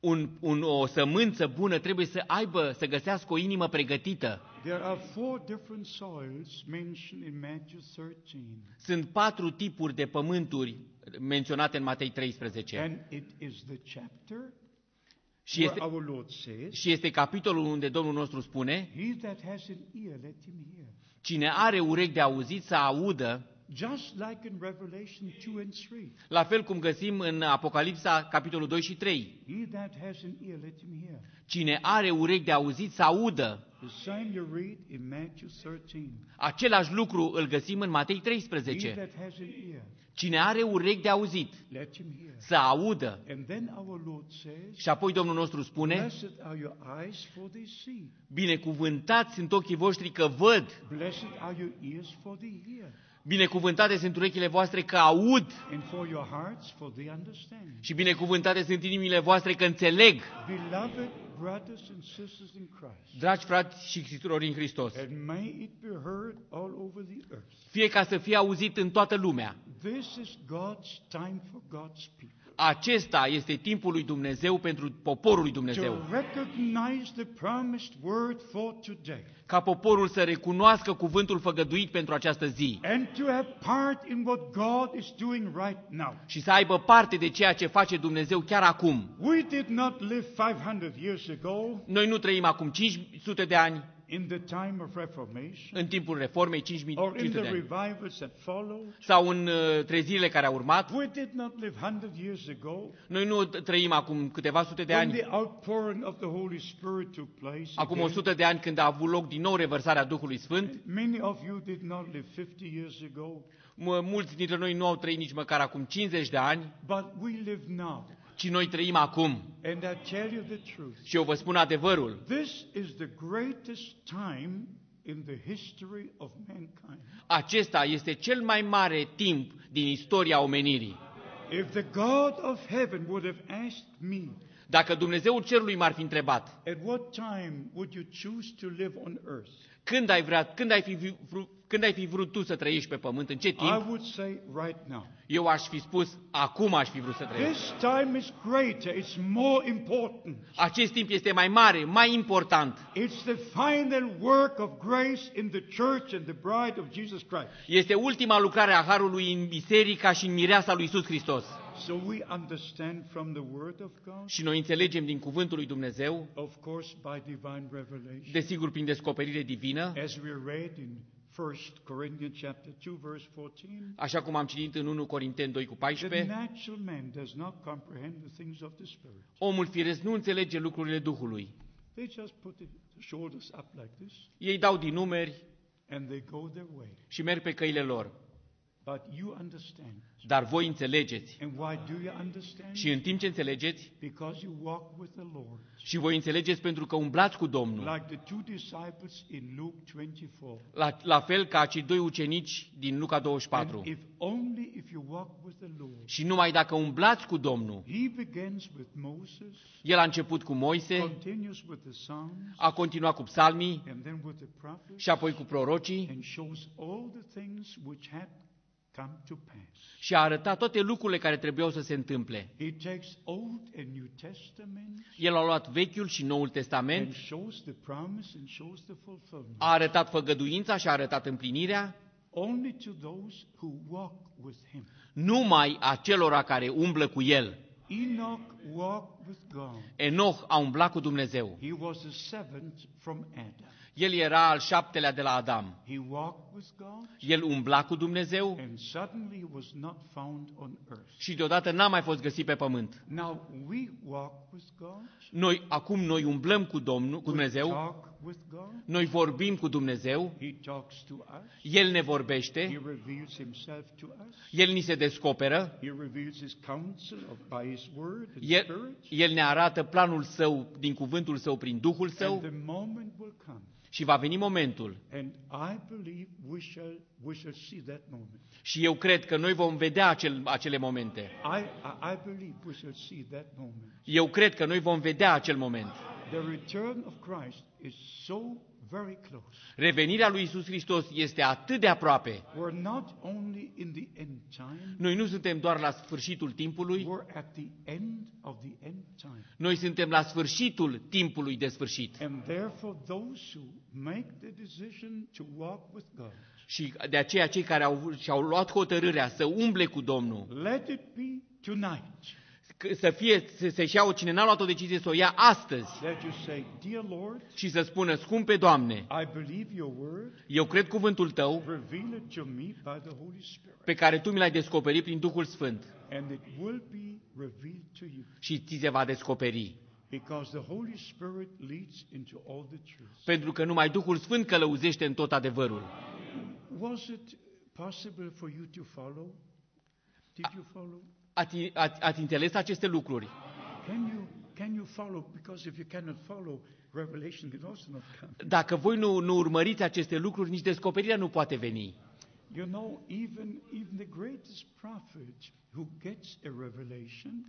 Un, un, o sămânță bună trebuie să aibă, să găsească o inimă pregătită. There are four different soils mentioned in Matthew 13. Sunt patru tipuri de pământuri menționate în Matei 13. And it is the chapter Și where este, our Lord says, și este capitolul unde Domnul nostru spune, He that has an ear, let him hear. cine are urechi de auzit să audă, Just like in Revelation 2 and 3. la fel cum găsim în Apocalipsa capitolul 2 și 3. He that has an ear, let him hear. Cine are urechi de auzit să audă, The same you read in Matthew 13. același lucru îl găsim în Matei He 13. that has an ear, Cine are urechi de auzit let him hear. să audă. And then our Lord says, Și apoi Domnul nostru spune, Blessed are your eyes for they see. binecuvântați sunt ochii voștri că văd, Blessed are your ears for they hear. binecuvântate sunt urechile voastre că aud And for your hearts for they understand. și binecuvântate sunt inimile voastre că înțeleg. Beloved brothers and sisters in Christ, Dragi frați și surori în Hristos, and may it be heard all over the earth. fie ca să fie auzit în toată lumea. This is God's time for God's people. Acesta este timpul lui Dumnezeu pentru poporul lui To Dumnezeu. recognize the promised word for today. Ca poporul să recunoască cuvântul făgăduit pentru această zi And to have part in what God is doing right now. și să aibă parte de ceea ce face Dumnezeu chiar acum. We did not live 500 years ago Noi nu trăim acum 500 de ani, in the time of Reformation în timpul reformei or in 5500 de the ani, revivals that followed. sau în uh, trezirile care au urmat. We did not live 100 years ago Noi nu trăim acum câteva sute de when ani, the outpouring of the Holy Spirit took place. acum again. 100 de ani când a avut loc din nou revărsarea Duhului Sfânt. Many of you did not live 50 years ago, M- Mulți dintre noi nu au trăit nici măcar acum 50 de ani, but we live now. Ci noi trăim acum. And I tell you the truth. Și eu vă spun adevărul. This is the greatest time in the history of mankind. Acesta este cel mai mare timp din istoria omenirii. If the God of heaven would have asked me Dacă Dumnezeul cerului m-ar fi întrebat, at what time would you choose to live on earth? când ai, vrea, când, ai fi, vru- când ai fi vrut tu să trăiești pe pământ, în ce I timp, would say right now. eu aș fi spus, acum aș fi vrut să trăiesc. This time is greater, it's more important. Acest timp este mai mare, mai important. It's the final work of grace in the church and the bride of Jesus Christ. Este ultima lucrare a Harului în biserica și în mireasa lui Isus Hristos. So we understand from the Word of God, Și noi înțelegem din cuvântul lui Dumnezeu, of course, by divine revelation, desigur prin descoperire divină, as we read in 1 Corinthians chapter 2, verse 14. așa cum am citit în 1 Corinteni 2 cu The 14, natural man does not comprehend the things of the Spirit. omul firesc nu înțelege lucrurile Duhului. They just put the shoulders up like this Ei dau din numeri and they go their way. și merg pe căile lor. But you understand. Dar voi înțelegeți. And why do you understand? Și în timp ce înțelegeți, Because you walk with the Lord. și voi înțelegeți pentru că umblați cu Domnul. Like the two disciples in Luke 24. La, la fel ca cei doi ucenici din Luca 24. And if only if you walk with the Lord. Și numai dacă umblați cu Domnul, He begins with Moses, el a început cu Moise, continues with the Psalms, a continuat cu psalmii and then with the prophets, și apoi cu prorocii and shows all the things which had come to pass. Și a arătat toate lucrurile care trebuiau să se întâmple. He takes Old and New Testament El a luat Vechiul și Noul and Testament, shows the promise and shows the fulfillment. a arătat făgăduința și a arătat împlinirea Only to those who walk with him. numai acelora care umblă cu El. Enoch walked with God. Enoch a umblat cu Dumnezeu. He was the seventh from Adam. El era al șaptelea de la Adam. He walked with God, El umbla cu Dumnezeu and suddenly he was not found on earth. și deodată n-a mai fost găsit pe pământ. Now we walk with God. Noi, acum noi umblăm cu Domnul, cu We Dumnezeu, talk with God. Noi vorbim cu Dumnezeu, He talks to us. El ne He vorbește, reveals himself to us. El ni se descoperă, He reveals his counsel of, by his word and El, spirit. El ne arată planul Său din cuvântul Său prin Duhul And Său the moment will come. și va veni momentul. And I believe we shall, we shall see that moment. Și eu cred că noi vom vedea acel, acele momente. I, I, I believe we shall see that moment. Eu cred că noi vom vedea acel moment. The return of Christ is so very close. Revenirea lui Isus Hristos este atât de aproape. We're not only in the end time, Noi nu suntem doar la sfârșitul timpului, we're at the end of the end time. noi suntem la sfârșitul timpului de sfârșit. And therefore, those who make the decision to walk with God, Și de aceea cei care au, și-au luat hotărârea să umble cu Domnul, let it be tonight că- să fie, să, să-și iau cine n-a luat o decizie să o ia astăzi that you say, Dear Lord, și să spună, scumpe Doamne, I believe your word, eu cred cuvântul Tău reveal it to me by the Holy Spirit, pe care Tu mi l-ai descoperit prin Duhul Sfânt and it will be revealed to you. și ți se va descoperi. Because the Holy Spirit leads into all the truth. Pentru că numai Duhul Sfânt călăuzește în tot adevărul. Was it possible for you to follow? Did you follow? Ați, ați, ați înțeles aceste lucruri? Can you can you follow? Because if you cannot follow, revelation can also not come. Dacă voi nu, nu urmăriți aceste lucruri, nici descoperirea nu poate veni. You know, even even the greatest prophet who gets a revelation,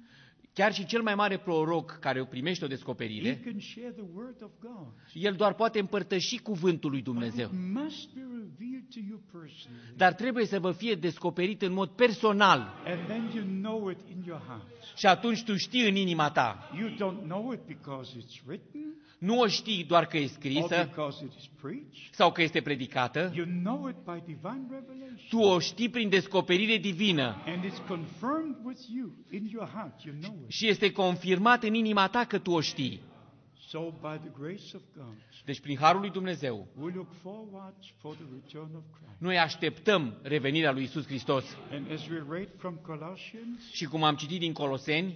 Chiar și cel mai mare proroc care o primește o he descoperire, can share the word of God. el doar poate împărtăși cuvântul lui But Dumnezeu. it must be revealed to you personally. Dar trebuie să vă fie descoperit în mod personal. And then you know it in your heart. Și atunci tu știi în inima ta. You don't know it because it's written Nu o știi doar că e or scrisă because it is preached. sau că este predicată. You know it by divine revelation. Tu o știi prin descoperire divină. And it's confirmed with you in your heart. You know it. Și este confirmat în inima ta că tu o știi. So, by the grace of God, Deci prin Harul lui Dumnezeu, we look forward for the return of Christ. noi așteptăm revenirea lui Isus Hristos. And as we read from Colossians, Și cum am citit din Coloseni,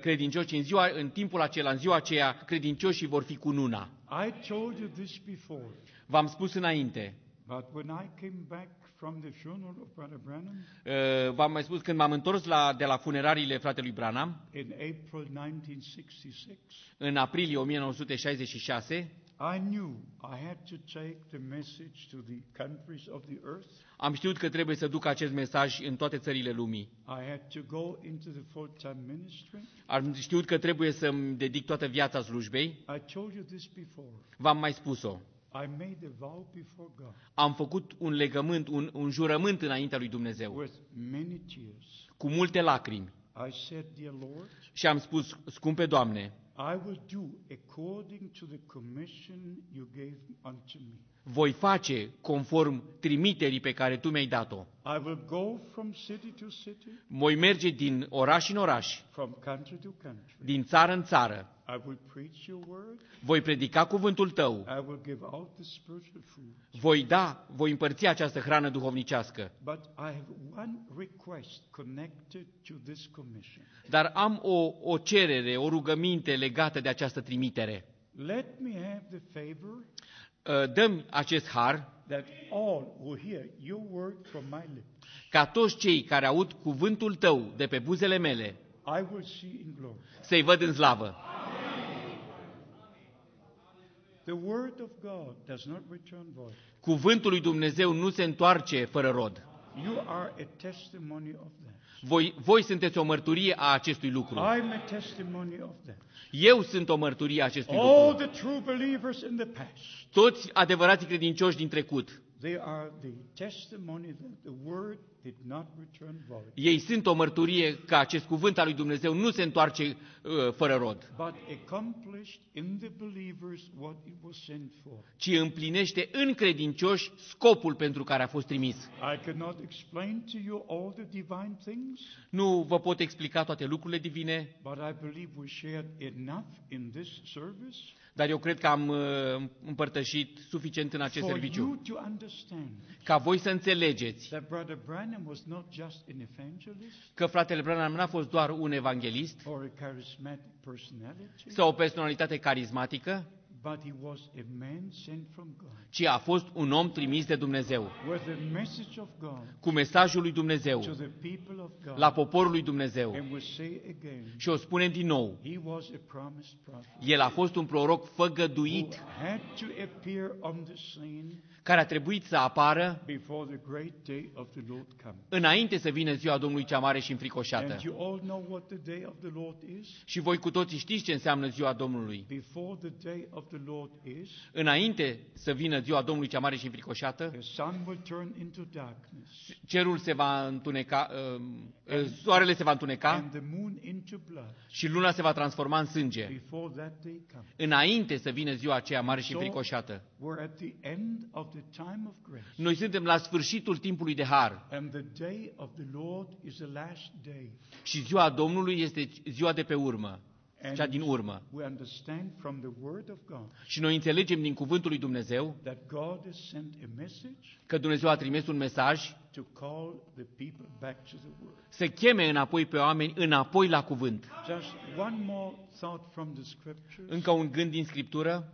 credincioși în, ziua, în timpul acela, în ziua aceea, credincioșii vor fi cu nuna. I told you this before, V-am spus înainte, but when I came back from the funeral of Brother Branham uh, v-am mai spus, când m-am întors la, de la funerariile fratelui Branham, in April 1966, în aprilie 1966, I knew I had to take the message to the countries of the earth. Am știut că trebuie să duc acest mesaj în toate țările lumii. I had to go into the full-time ministry. Am știut că trebuie să-mi dedic toată viața slujbei. I told you this before. V-am mai spus-o. I made a vow before God Am făcut un legământ, un, un jurământ înaintea lui Dumnezeu, with many tears. cu multe lacrimi. I said, Dear Lord, Și am spus, scumpe Doamne, I will do according to the commission you gave unto me. Voi face conform trimiterii pe care Tu mi-ai dat-o. I will go from city to city, Voi merge din oraș în oraș, from country to country. din țară în țară. I will preach your word. Voi predica cuvântul Tău. I will give out the spiritual food. Voi da, voi împărți această hrană duhovnicească. But I have one request connected to this commission. Dar am o, o cerere, o rugăminte legată de această trimitere. Let me have the favor Uh, Dăm acest har that all who hear your word from my lips, ca toți cei care aud cuvântul Tău de pe buzele mele I will see in glory. să-i văd în slavă. The word of God does not return void. Cuvântul lui Dumnezeu nu se întoarce fără rod. You are a testimony of that. Voi, voi sunteți o mărturie a acestui lucru. I'm a testimony of that. Eu sunt o mărturie a acestui All lucru. the true believers in the past, Toți adevărații credincioși din trecut, they are the testimony that the word did not return void, ei sunt o mărturie că acest cuvânt al lui Dumnezeu nu se întoarce uh, fără rod, but accomplished in the believers what it was sent for. ci împlinește în credincioși scopul pentru care a fost trimis. I cannot explain to you all the divine things, Nu vă pot explica toate lucrurile divine, but I believe we shared enough in this service dar eu cred că am uh, împărtășit suficient în acest for serviciu you to understand ca voi să înțelegeți that Brother Branham was not just an evangelist că fratele Branham n-a fost doar un evanghelist or a charismatic personality, sau o personalitate carismatică, but he was a man sent from God ci a fost un om trimis de Dumnezeu, with the message of God cu mesajul lui Dumnezeu, to the people of God. la poporul lui Dumnezeu. And we say again, Și o spunem din nou, he was a promised prophet el a fost un proroc who făgăduit had to appear on the scene care a trebuit să apară before the great day of the Lord come. înainte să vină ziua Domnului cea mare și înfricoșată. And you all know what the day of the Lord is? Și voi cu toții știți ce înseamnă ziua Domnului. Before the day of the Lord is, Înainte să vină ziua Domnului cea mare și înfricoșată, the sun will turn into darkness cerul se va întuneca, uh, uh, soarele se va întuneca and the moon into blood și luna se va transforma în sânge. before that day comes. Înainte să vină ziua aceea mare și înfricoșată. We're at the end of the time of grace. Noi suntem la sfârșitul timpului de har And the day of the Lord is the last day. și ziua Domnului este ziua de pe urmă, And cea din urmă. we understand from the Word of God Și noi înțelegem din cuvântul lui Dumnezeu that God has sent a message că Dumnezeu a trimis un mesaj to call the people back to the Word. să cheme înapoi pe oameni înapoi la cuvânt. Just one more thought from the Scriptures, Încă un gând din Scriptură,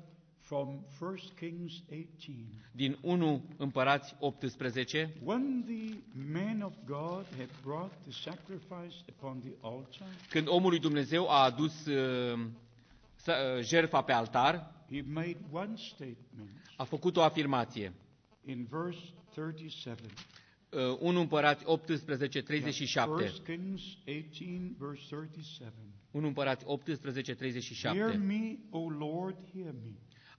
from 1 Kings 18. din 1 Împărați 18, When the man of God had brought the sacrifice upon the altar, când omul lui Dumnezeu a adus uh, să- uh, jertfa pe altar, he made one statement a făcut o afirmație. in verse 37. Uh, 1 Împărați 18, 37. 1 Kings 18, verse 37. 1 Împărați 18, Hear 37. me, O Lord, hear me,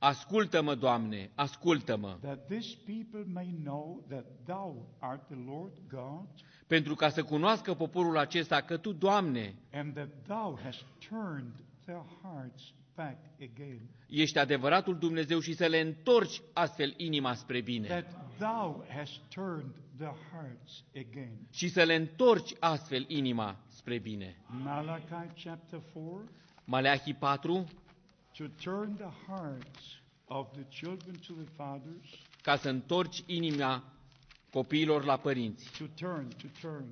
Ascultă-mă, Doamne, ascultă-mă, that this people may know that Thou art the Lord God, pentru ca să cunoască poporul acesta că Tu, Doamne, and that Thou hast turned their hearts back again. ești adevăratul Dumnezeu și să le întorci astfel inima spre bine. That Thou hast turned their hearts again. Și să le întorci astfel inima spre bine. Malachi chapter 4, ca să întorci inima copiilor la părinți. to turn, to turn.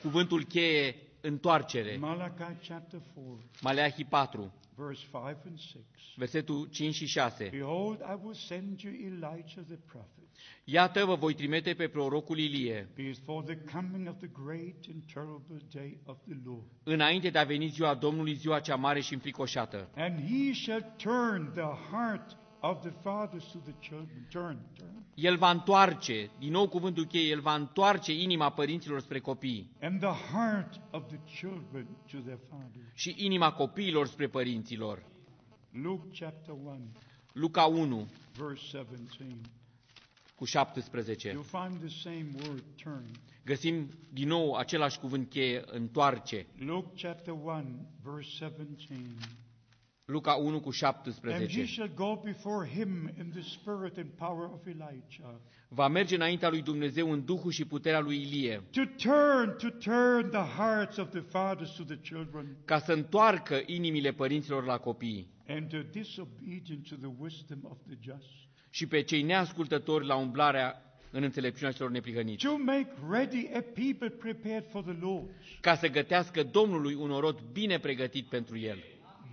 Cuvântul cheie, întoarcere. Malachi chapter 4, Maleahi 4, verse 5 and 6. versetul 5 și 6. Behold, I will send you Elijah the prophet Iată, vă voi trimite pe prorocul Ilie, before the coming of the great and terrible day of the Lord. înainte de a veni ziua Domnului, ziua cea mare și înfricoșată. And he shall turn the heart of the fathers to the children. Turn, turn. El va întoarce, din nou cuvântul cheie, El va întoarce inima părinților spre copii And the heart of the children to their fathers. și inima copiilor spre părinților. Luke chapter 1, Luca 1 verse 17. Cu 17. You'll find the same word, turn. Găsim din nou același cuvânt cheie, întoarce. Luke chapter 1, verse 17. Luca 1 cu And ye 17. shall go before him in the spirit and power of Elijah. Va merge înaintea lui Dumnezeu în duhul și puterea lui Ilie, To turn, to turn the hearts of the fathers to the children, ca să întoarcă inimile părinților la copii and the disobedient to the wisdom of the just. Și pe cei neascultători la umblarea în înțelepciunea celor neprihăniți, To make ready a people prepared for the Lord. ca să gătească Domnului un orod bine pregătit pentru el.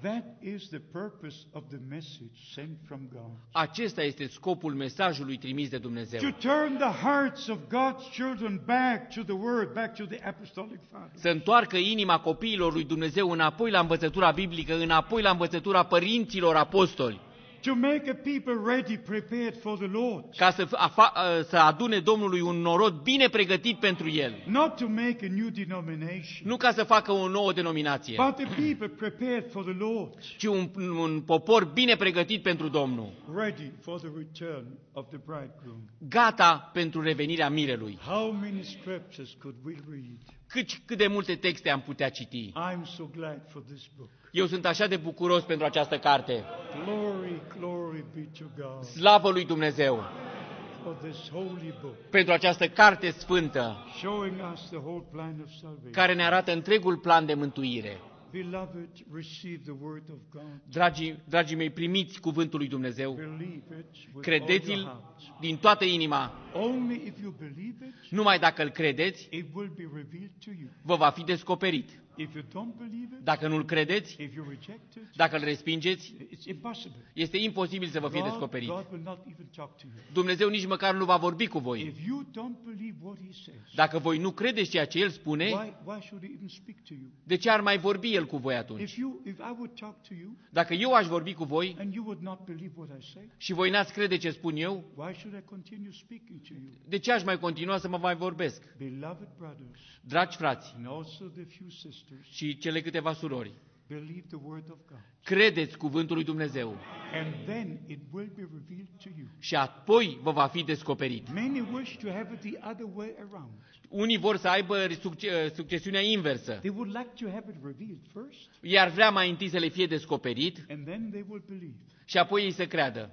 That is the purpose of the message sent from God. Acesta este scopul mesajului trimis de Dumnezeu. To turn the hearts of God's children back to the Word, back to the apostolic fathers. Să întoarcă inima copiilor lui Dumnezeu înapoi la învățătura biblică, înapoi la învățătura părinților apostoli, To make a people ready, prepared for the Lord. ca să, afa- să adune Domnului un norod bine pregătit pentru el. Not to make a new denomination, Nu ca să facă o nouă denominație, but a people prepared for the Lord. ci un, un popor bine pregătit pentru Domnul, Ready for the return of the bridegroom. gata pentru revenirea mirelui. How many scriptures could we read? Cât, cât de multe texte am putea citi. I'm so glad for this book. Eu sunt așa de bucuros pentru această carte. Glory, glory be to God Slavă lui Dumnezeu for this holy book, pentru această carte sfântă showing us the whole plan of salvation. care ne arată întregul plan de mântuire. Beloved, receive the word of God. Dragii, dragii mei, primiți cuvântul lui Dumnezeu, Believe it with all your credeți-l heart. din toată inima. Only if you believe it, Numai dacă îl credeți, it will be revealed to you. vă va fi descoperit. If you don't believe it, Dacă nu-l credeți, if you reject it, dacă îl respingeți, it's impossible. este imposibil să vă fie God, descoperit. God will not even talk to you. Dumnezeu nici măcar nu va vorbi cu voi. If you don't believe what He says, Dacă voi nu credeți ceea ce El spune, why, why should He even speak to you? de ce ar mai vorbi El cu voi atunci? If you, if I would talk to you Dacă eu aș vorbi cu voi and you would not believe what I say, și voi n-ați crede ce spun eu, why should I continue speaking to you? de ce aș mai continua să mă mai vorbesc? Beloved brothers, Dragi frați and also the few sisters, și cele câteva surori, believe the word of God. credeți cuvântul lui Dumnezeu And then it will be revealed to you. și apoi vă va fi descoperit. Many wish to have it the other way around. Unii vor să aibă succe- succesiunea inversă. They would like to have it revealed first, Iar vrea mai întâi să le fie descoperit and then they will believe. și apoi ei să creadă.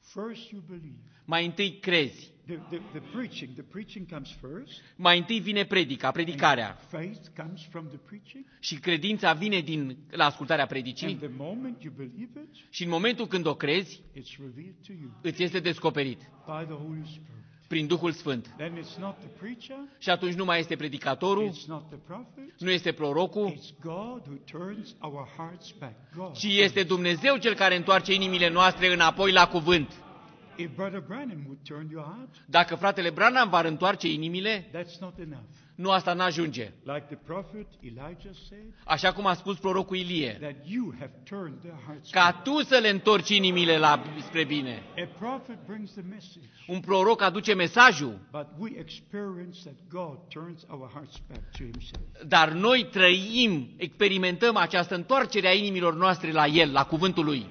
First you believe. Mai întâi crezi. The, the, the preaching, the preaching comes first. Mai întâi vine predica, predicarea. Faith comes from the preaching. Și credința vine din la ascultarea predicii. And the moment you believe it, Și în momentul când o crezi, it's revealed to you îți este descoperit by the Holy Spirit. prin Duhul Sfânt. Then it's not the preacher, Și atunci nu mai este predicatorul, it's not the prophet, nu este prorocul, it's God who turns our hearts back. God. ci este Dumnezeu cel care întoarce inimile noastre înapoi la cuvânt. Dacă fratele Branham va întoarce inimile, that's not enough. nu asta n-ajunge. Like the prophet Elijah said, Așa cum a spus prorocul Ilie, that you have turned their hearts ca back. tu să le întorci inimile la, spre bine. A prophet brings the message, Un proroc aduce mesajul, but we experience that God turns our hearts back to Himself. dar noi trăim, experimentăm această întoarcere a inimilor noastre la El, la cuvântul Lui.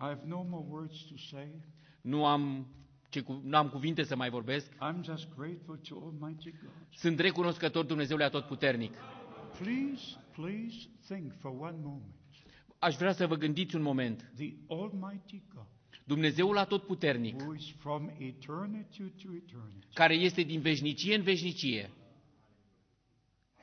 I have no more words to say. Nu am, ce, cu- nu am cuvinte să mai vorbesc. I'm just grateful to Almighty God. Sunt recunoscător Dumnezeului Atotputernic. Please, please think for one moment. Aș vrea să vă gândiți un moment. The Almighty God, Dumnezeul Atotputernic, who is from eternity to eternity, care este din veșnicie în veșnicie,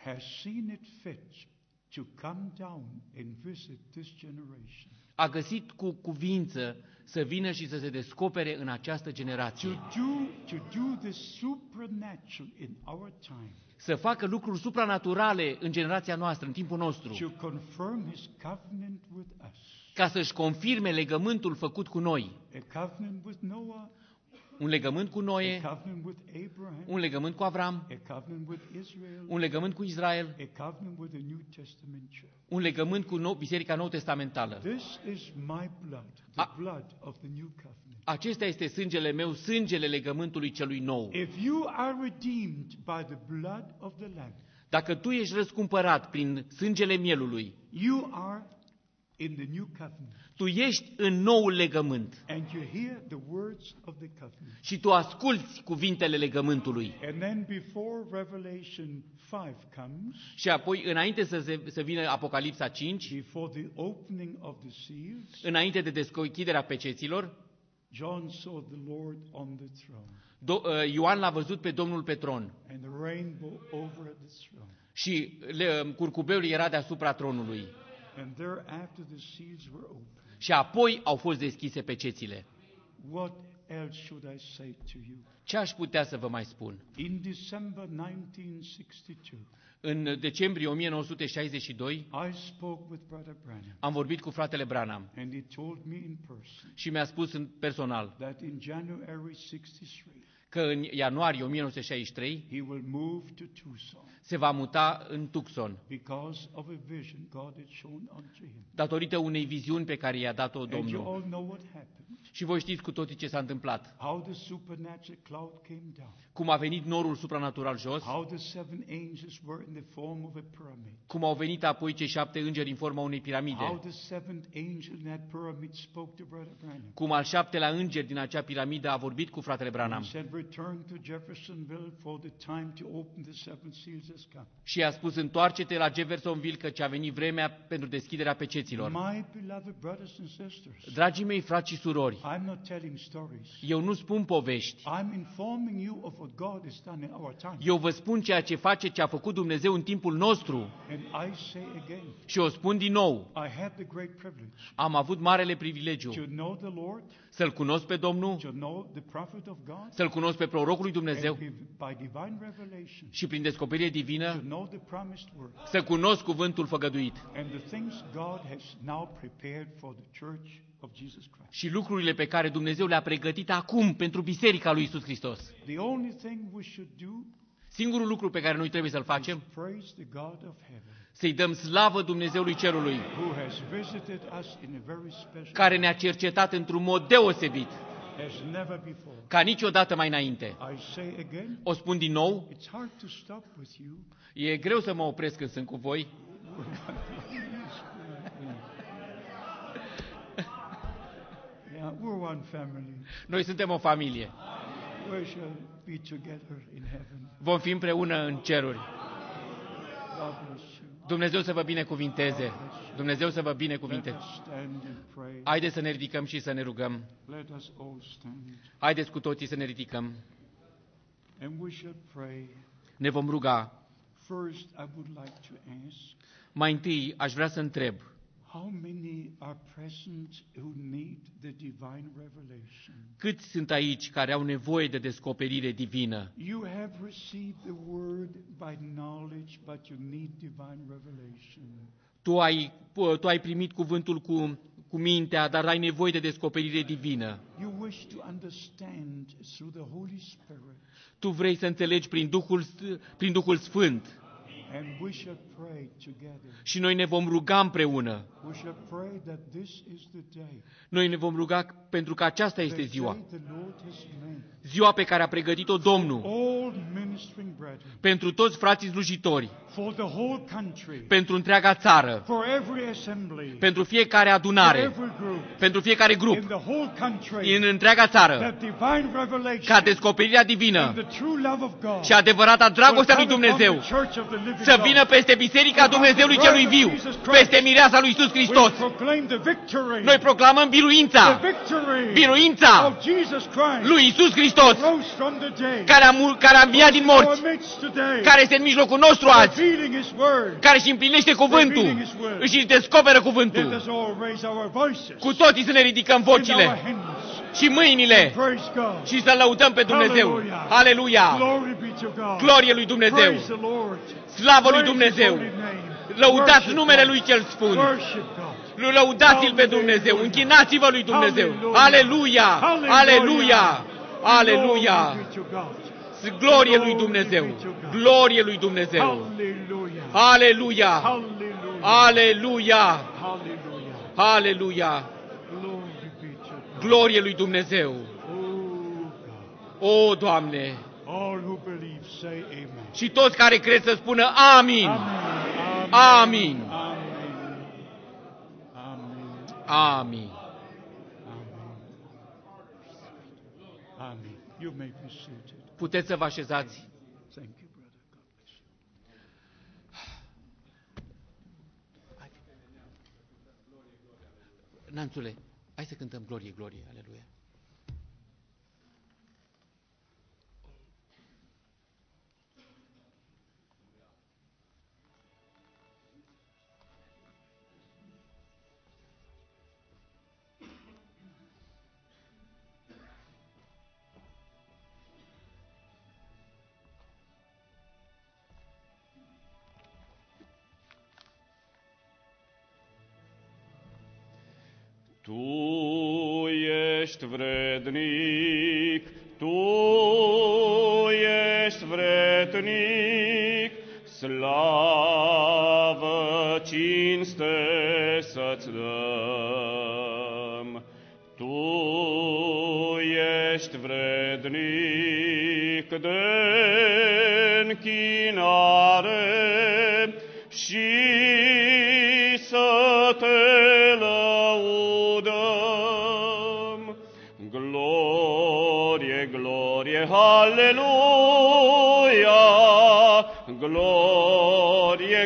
has seen it fit to come down and visit this generation. A găsit cu cuvință să vină și să se descopere în această To generație. do, to do the supernatural in our time. Să facă lucruri supranaturale în generația noastră, în timpul nostru, To confirm His covenant with us. ca să-și confirme legământul făcut cu noi. A covenant with Noah, un legământ cu a Noe, covenant with Abraham, un legământ cu Avram, a covenant with Israel, un legământ cu Israel, a covenant with the New Testament church. un legământ cu nou, Biserica Nou Testamentală. This is my blood, the Ah. blood of the new covenant. Acesta este sângele meu, sângele legământului celui nou. If you are redeemed by the blood of the Lamb, Dacă tu ești răscumpărat prin sângele mielului, you are in the new covenant. tu ești în noul legământ And you hear the words of the covenant. și tu asculți cuvintele legământului. And then before Revelation 5 comes, Și apoi, înainte să, se, să vină Apocalipsa 5, before the opening of the seals, înainte de deschiderea peceților, John saw the Lord on the throne Do- uh, Ioan l-a văzut pe Domnul pe tron and the rainbow over the throne. și le, curcubeul era deasupra tronului. And thereafter the seals were opened. Și apoi au fost deschise pecețile. What else should I say to you? Ce aș putea să vă mai spun? In December 1962, În decembrie 1962 Și spoke with Brother Branham, am vorbit cu fratele Branham and he told me in person și mi-a spus în personal that in January 63, că în ianuarie 1963 he will move to Tucson se va muta în Tucson because of a vision God had shown unto him. datorită unei viziuni pe care i-a dat-o And you Domnul. all know what happened. Și voi știți cu toții ce s-a întâmplat. How the supernatural cloud came down. Cum a venit norul supranatural jos, How the seven angels were in the form of a pyramid. cum au venit apoi cei șapte îngeri în forma unei How piramide, the seventh angel in that pyramid spoke to Brother Branham. cum al șaptelea înger din acea piramidă a vorbit cu fratele And Branham said, Return to Jeffersonville for the time to open the seven seals has come. și i-a spus întoarce-te la Jeffersonville că a venit vremea pentru deschiderea peceților. My beloved brothers and sisters, Dragii mei frați și surori, I'm not telling stories. eu nu spun povești, I'm informing you of what God has done in our time. eu vă spun ceea ce face, ce a făcut Dumnezeu în timpul nostru And I say again, și o spun din nou. I had the great privilege Am avut marele privilegiu to know the Lord, să-L cunosc pe Domnul, to know the prophet of God, să-L cunosc pe prorocul lui Dumnezeu? And by divine revelation, și prin descoperire to divină know the promised word. Să cunosc cuvântul făgăduit. And the things God has now prepared for the church of Jesus Christ. și lucrurile pe care Dumnezeu le-a pregătit acum pentru Biserica lui Isus Hristos. The only thing we should do Singurul lucru pe care noi trebuie să-l is facem, praise the God of heaven să-i dăm slavă Dumnezeului Cerului, who has visited us in a very special care ne-a cercetat într-un mod deosebit, as never before. ca niciodată mai înainte. I say again, O spun din nou, it's hard to stop with you. e greu să mă opresc când sunt cu voi, Yeah, we're one family. noi suntem o familie. We shall be together in heaven. Vom fi împreună în ceruri. God bless you. Dumnezeu să vă binecuvinteze. Dumnezeu să vă Let binecuvinteze. us stand and pray. Haideți să ne ridicăm și să ne rugăm. Let us all stand. Haideți cu toții să ne ridicăm. And we shall pray. Ne vom ruga. First, I would like to ask, Mai întâi aș vrea să întreb, how many are present who need the divine revelation? câți sunt aici care au nevoie de descoperire divină? You have received the word by knowledge, but you need divine revelation. Tu ai, tu ai primit cuvântul cu, cu mintea, dar ai nevoie de descoperire divină. You wish to understand through the Holy Spirit, Tu vrei să înțelegi prin Duhul, prin Duhul Sfânt și noi ne vom ruga împreună. We shall pray that this is the day, Noi ne vom ruga pentru că aceasta the este day ziua. the Lord has made. Ziua pe care a pregătit-o Domnul. All ministering brethren, pentru toți frații slujitori, for the whole country, pentru întreaga țară, for every assembly, pentru fiecare for adunare, every group, pentru fiecare in grup, the whole country, în întreaga țară, that divine ca revelation descoperirea and divină the true love of God și adevărata dragostea lui will come upon Dumnezeu the church of the living să God. vină peste Biserica Dumnezeului celui viu, peste mireasa lui Isus We Hristos. proclaim the victory, Noi proclamăm the biruința, victory biruința of Jesus Christ, lui Isus Hristos, rose from the dead, care a, mu- care a înviat din in our morți, midst today, care este în mijlocul nostru azi, revealing His word. care își împlinește cuvântul, își descoperă Let cuvântul. us all raise our voices Cu toții să ne ridicăm in our vocile hands. Și mâinile Praise God. și să lăudăm pe Dumnezeu. Hallelujah. Aleluia! Glory be to God. Glorie lui Dumnezeu! Praise the Lord. Slavă lui Praise His Dumnezeu! holy name. Lăudați Worship numele God. lui cel sfânt! Worship God. Lăudați-l pe Dumnezeu! Închinați-vă lui Dumnezeu! Aleluia! Hallelujah. Aleluia! Aleluia! Glory be to God. Glorie lui Dumnezeu! Glorie lui Dumnezeu! Hallelujah. Aleluia! Hallelujah. Aleluia! Hallelujah. Aleluia! Glory be to God. Glorie lui Dumnezeu! Oh God. O, Doamne! All who believe say amen. Și toți care cred să spună Amin! Amen. Amin! Amen. Amen. Amin! Amen. Amen. You may be seated. Puteți să vă așezați. Thank you, brother. God bless you. Nanțule, hai să cântăm Glorie, Glorie, Aleluia! Tu ești vrednic, Tu ești vrednic, slavă, cinste să-ți dăm. Tu ești vrednic de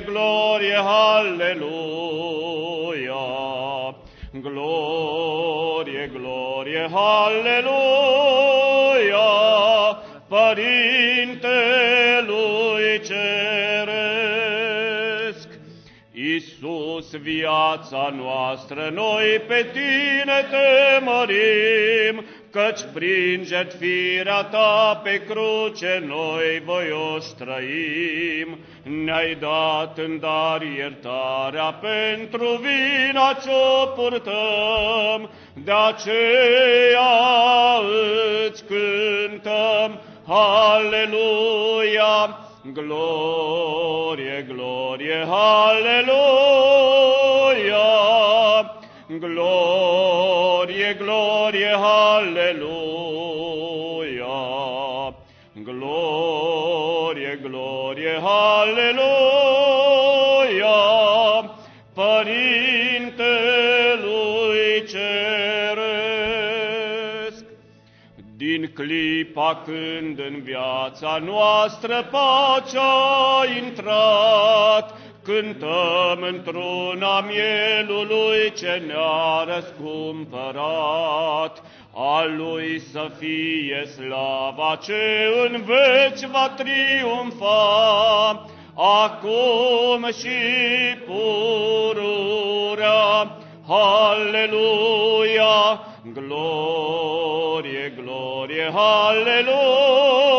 Glorie, glorie, halleluia! Glorie, glorie, halleluia! Părintelui Ceresc, Iisus, viața noastră, noi pe Tine te mărim, căci prin jertfirea Ta pe cruce noi voioși trăim. Ne-ai dat în dar iertarea pentru vina ce-o purtăm, de aceea îți cântăm, Haleluia! Glorie, glorie, halleluia! Glorie, glorie, halleluia! Clipa când în viața noastră pacea a intrat, cântăm într-una mielului ce ne-a răscumpărat. A lui să fie slava ce în veci va triumfa, acum și pururea. Halleluia! Glorie, glorie, halleluia!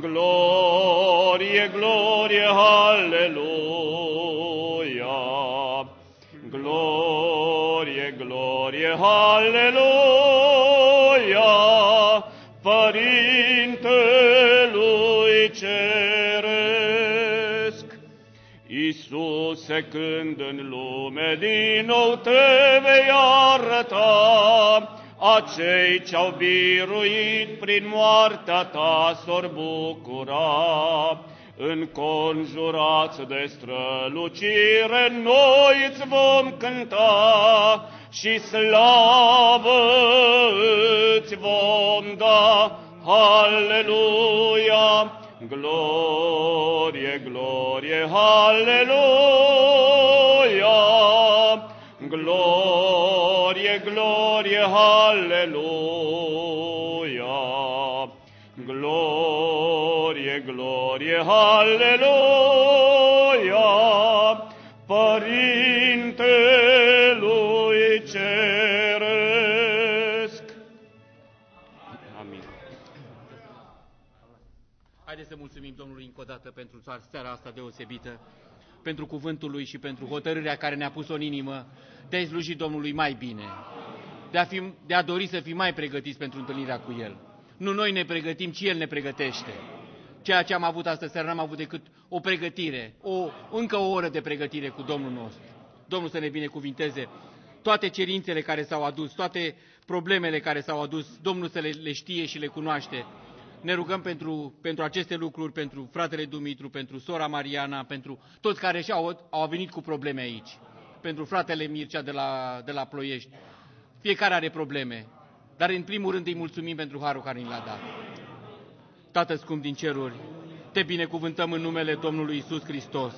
Glorie, glorie, halleluia! Glorie, glorie, halleluia! Părintelui Ceresc, Iisuse, când în lume din nou te vei arăta, acei ce-au biruit prin moartea ta s-or bucura. Înconjurați de strălucire, noi îți vom cânta și slavă îți vom da. Halleluia! Glorie, glorie, halleluia! Glorie, glorie, halleluia! Glorie, glorie, halleluia! Părintelui Ceresc! Amin. Haideți să mulțumim Domnului încă o dată pentru seara asta deosebită, pentru cuvântul lui și pentru hotărârea care ne-a pus-o în inimă de a sluji Domnului mai bine. de a, fi, de a dori să fim mai pregătiți pentru întâlnirea cu El. Nu noi ne pregătim, ci El ne pregătește. Ceea ce am avut astăzi seara n-am avut decât o pregătire, o, încă o oră de pregătire cu Domnul nostru. Domnul să ne binecuvinteze toate cerințele care s-au adus, toate problemele care s-au adus, Domnul să le, le știe și le cunoaște. Ne rugăm pentru, pentru aceste lucruri, pentru fratele Dumitru, pentru sora Mariana, pentru toți care și-au au venit cu probleme aici, pentru fratele Mircea de la, de la Ploiești. Fiecare are probleme, dar în primul rând îi mulțumim pentru harul care ni l-a dat. Tată scump din ceruri, te binecuvântăm în numele Domnului Isus Hristos,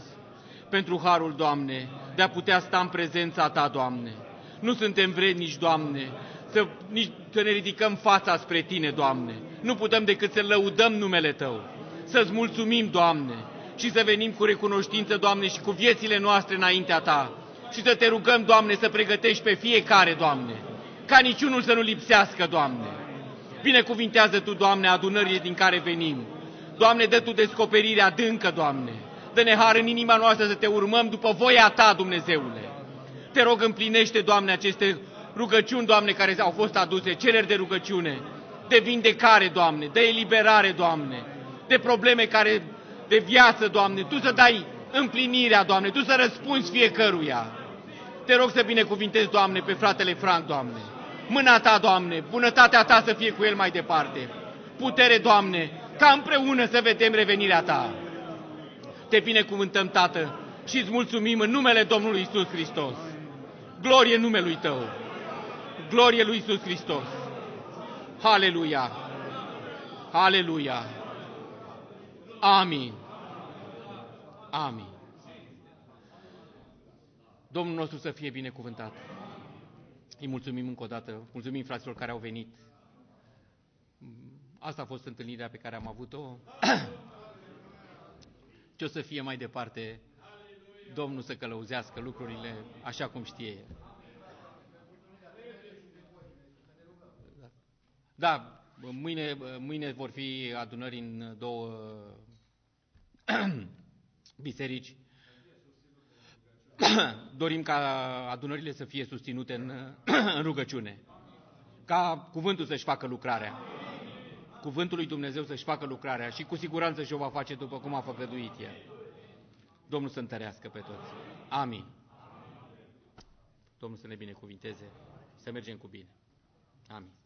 pentru harul, Doamne, de a putea sta în prezența Ta, Doamne. Nu suntem vrednici, Doamne, să, nici, să ne ridicăm fața spre Tine, Doamne. Nu putem decât să lăudăm numele Tău, să-ți mulțumim, Doamne, și să venim cu recunoștință, Doamne, și cu viețile noastre înaintea Ta. Și să te rugăm, Doamne, să pregătești pe fiecare, Doamne, ca niciunul să nu lipsească, Doamne. Binecuvintează Tu, Doamne, adunările din care venim. Doamne, dă Tu descoperire adâncă, Doamne. Dă-ne har în inima noastră să Te urmăm după voia Ta, Dumnezeule. Te rog, împlinește, Doamne, aceste rugăciuni, Doamne, care au fost aduse, cereri de rugăciune, de vindecare, Doamne, de eliberare, Doamne, de probleme care, de viață, Doamne, Tu să dai împlinirea, Doamne, Tu să răspunzi fiecăruia. Te rog să binecuvintezi, Doamne, pe fratele Frank, Doamne. Mâna Ta, Doamne, bunătatea Ta să fie cu el mai departe. Putere, Doamne, ca împreună să vedem revenirea Ta. Te binecuvântăm, Tată, și îți mulțumim în numele Domnului Isus Hristos. Glorie numelui Tău! Glorie lui Isus Hristos! Haleluia! Haleluia! Amin! Amin! Domnul nostru să fie binecuvântat! Îi mulțumim încă o dată, mulțumim fraților care au venit. Asta a fost întâlnirea pe care am avut-o. [clears throat] Ce o să fie mai departe, Domnul să călăuzească lucrurile așa cum știe El. Da, mâine, mâine vor fi adunări în două [clears throat] biserici. [coughs] Dorim ca adunările să fie susținute în, [coughs] în rugăciune. Ca cuvântul să-și facă lucrarea. Cuvântul lui Dumnezeu să-și facă lucrarea și cu siguranță și-o va face după cum a făgăduit El. Domnul să întărească pe toți. Amin. Domnul să ne binecuvinteze. Să mergem cu bine. Amin.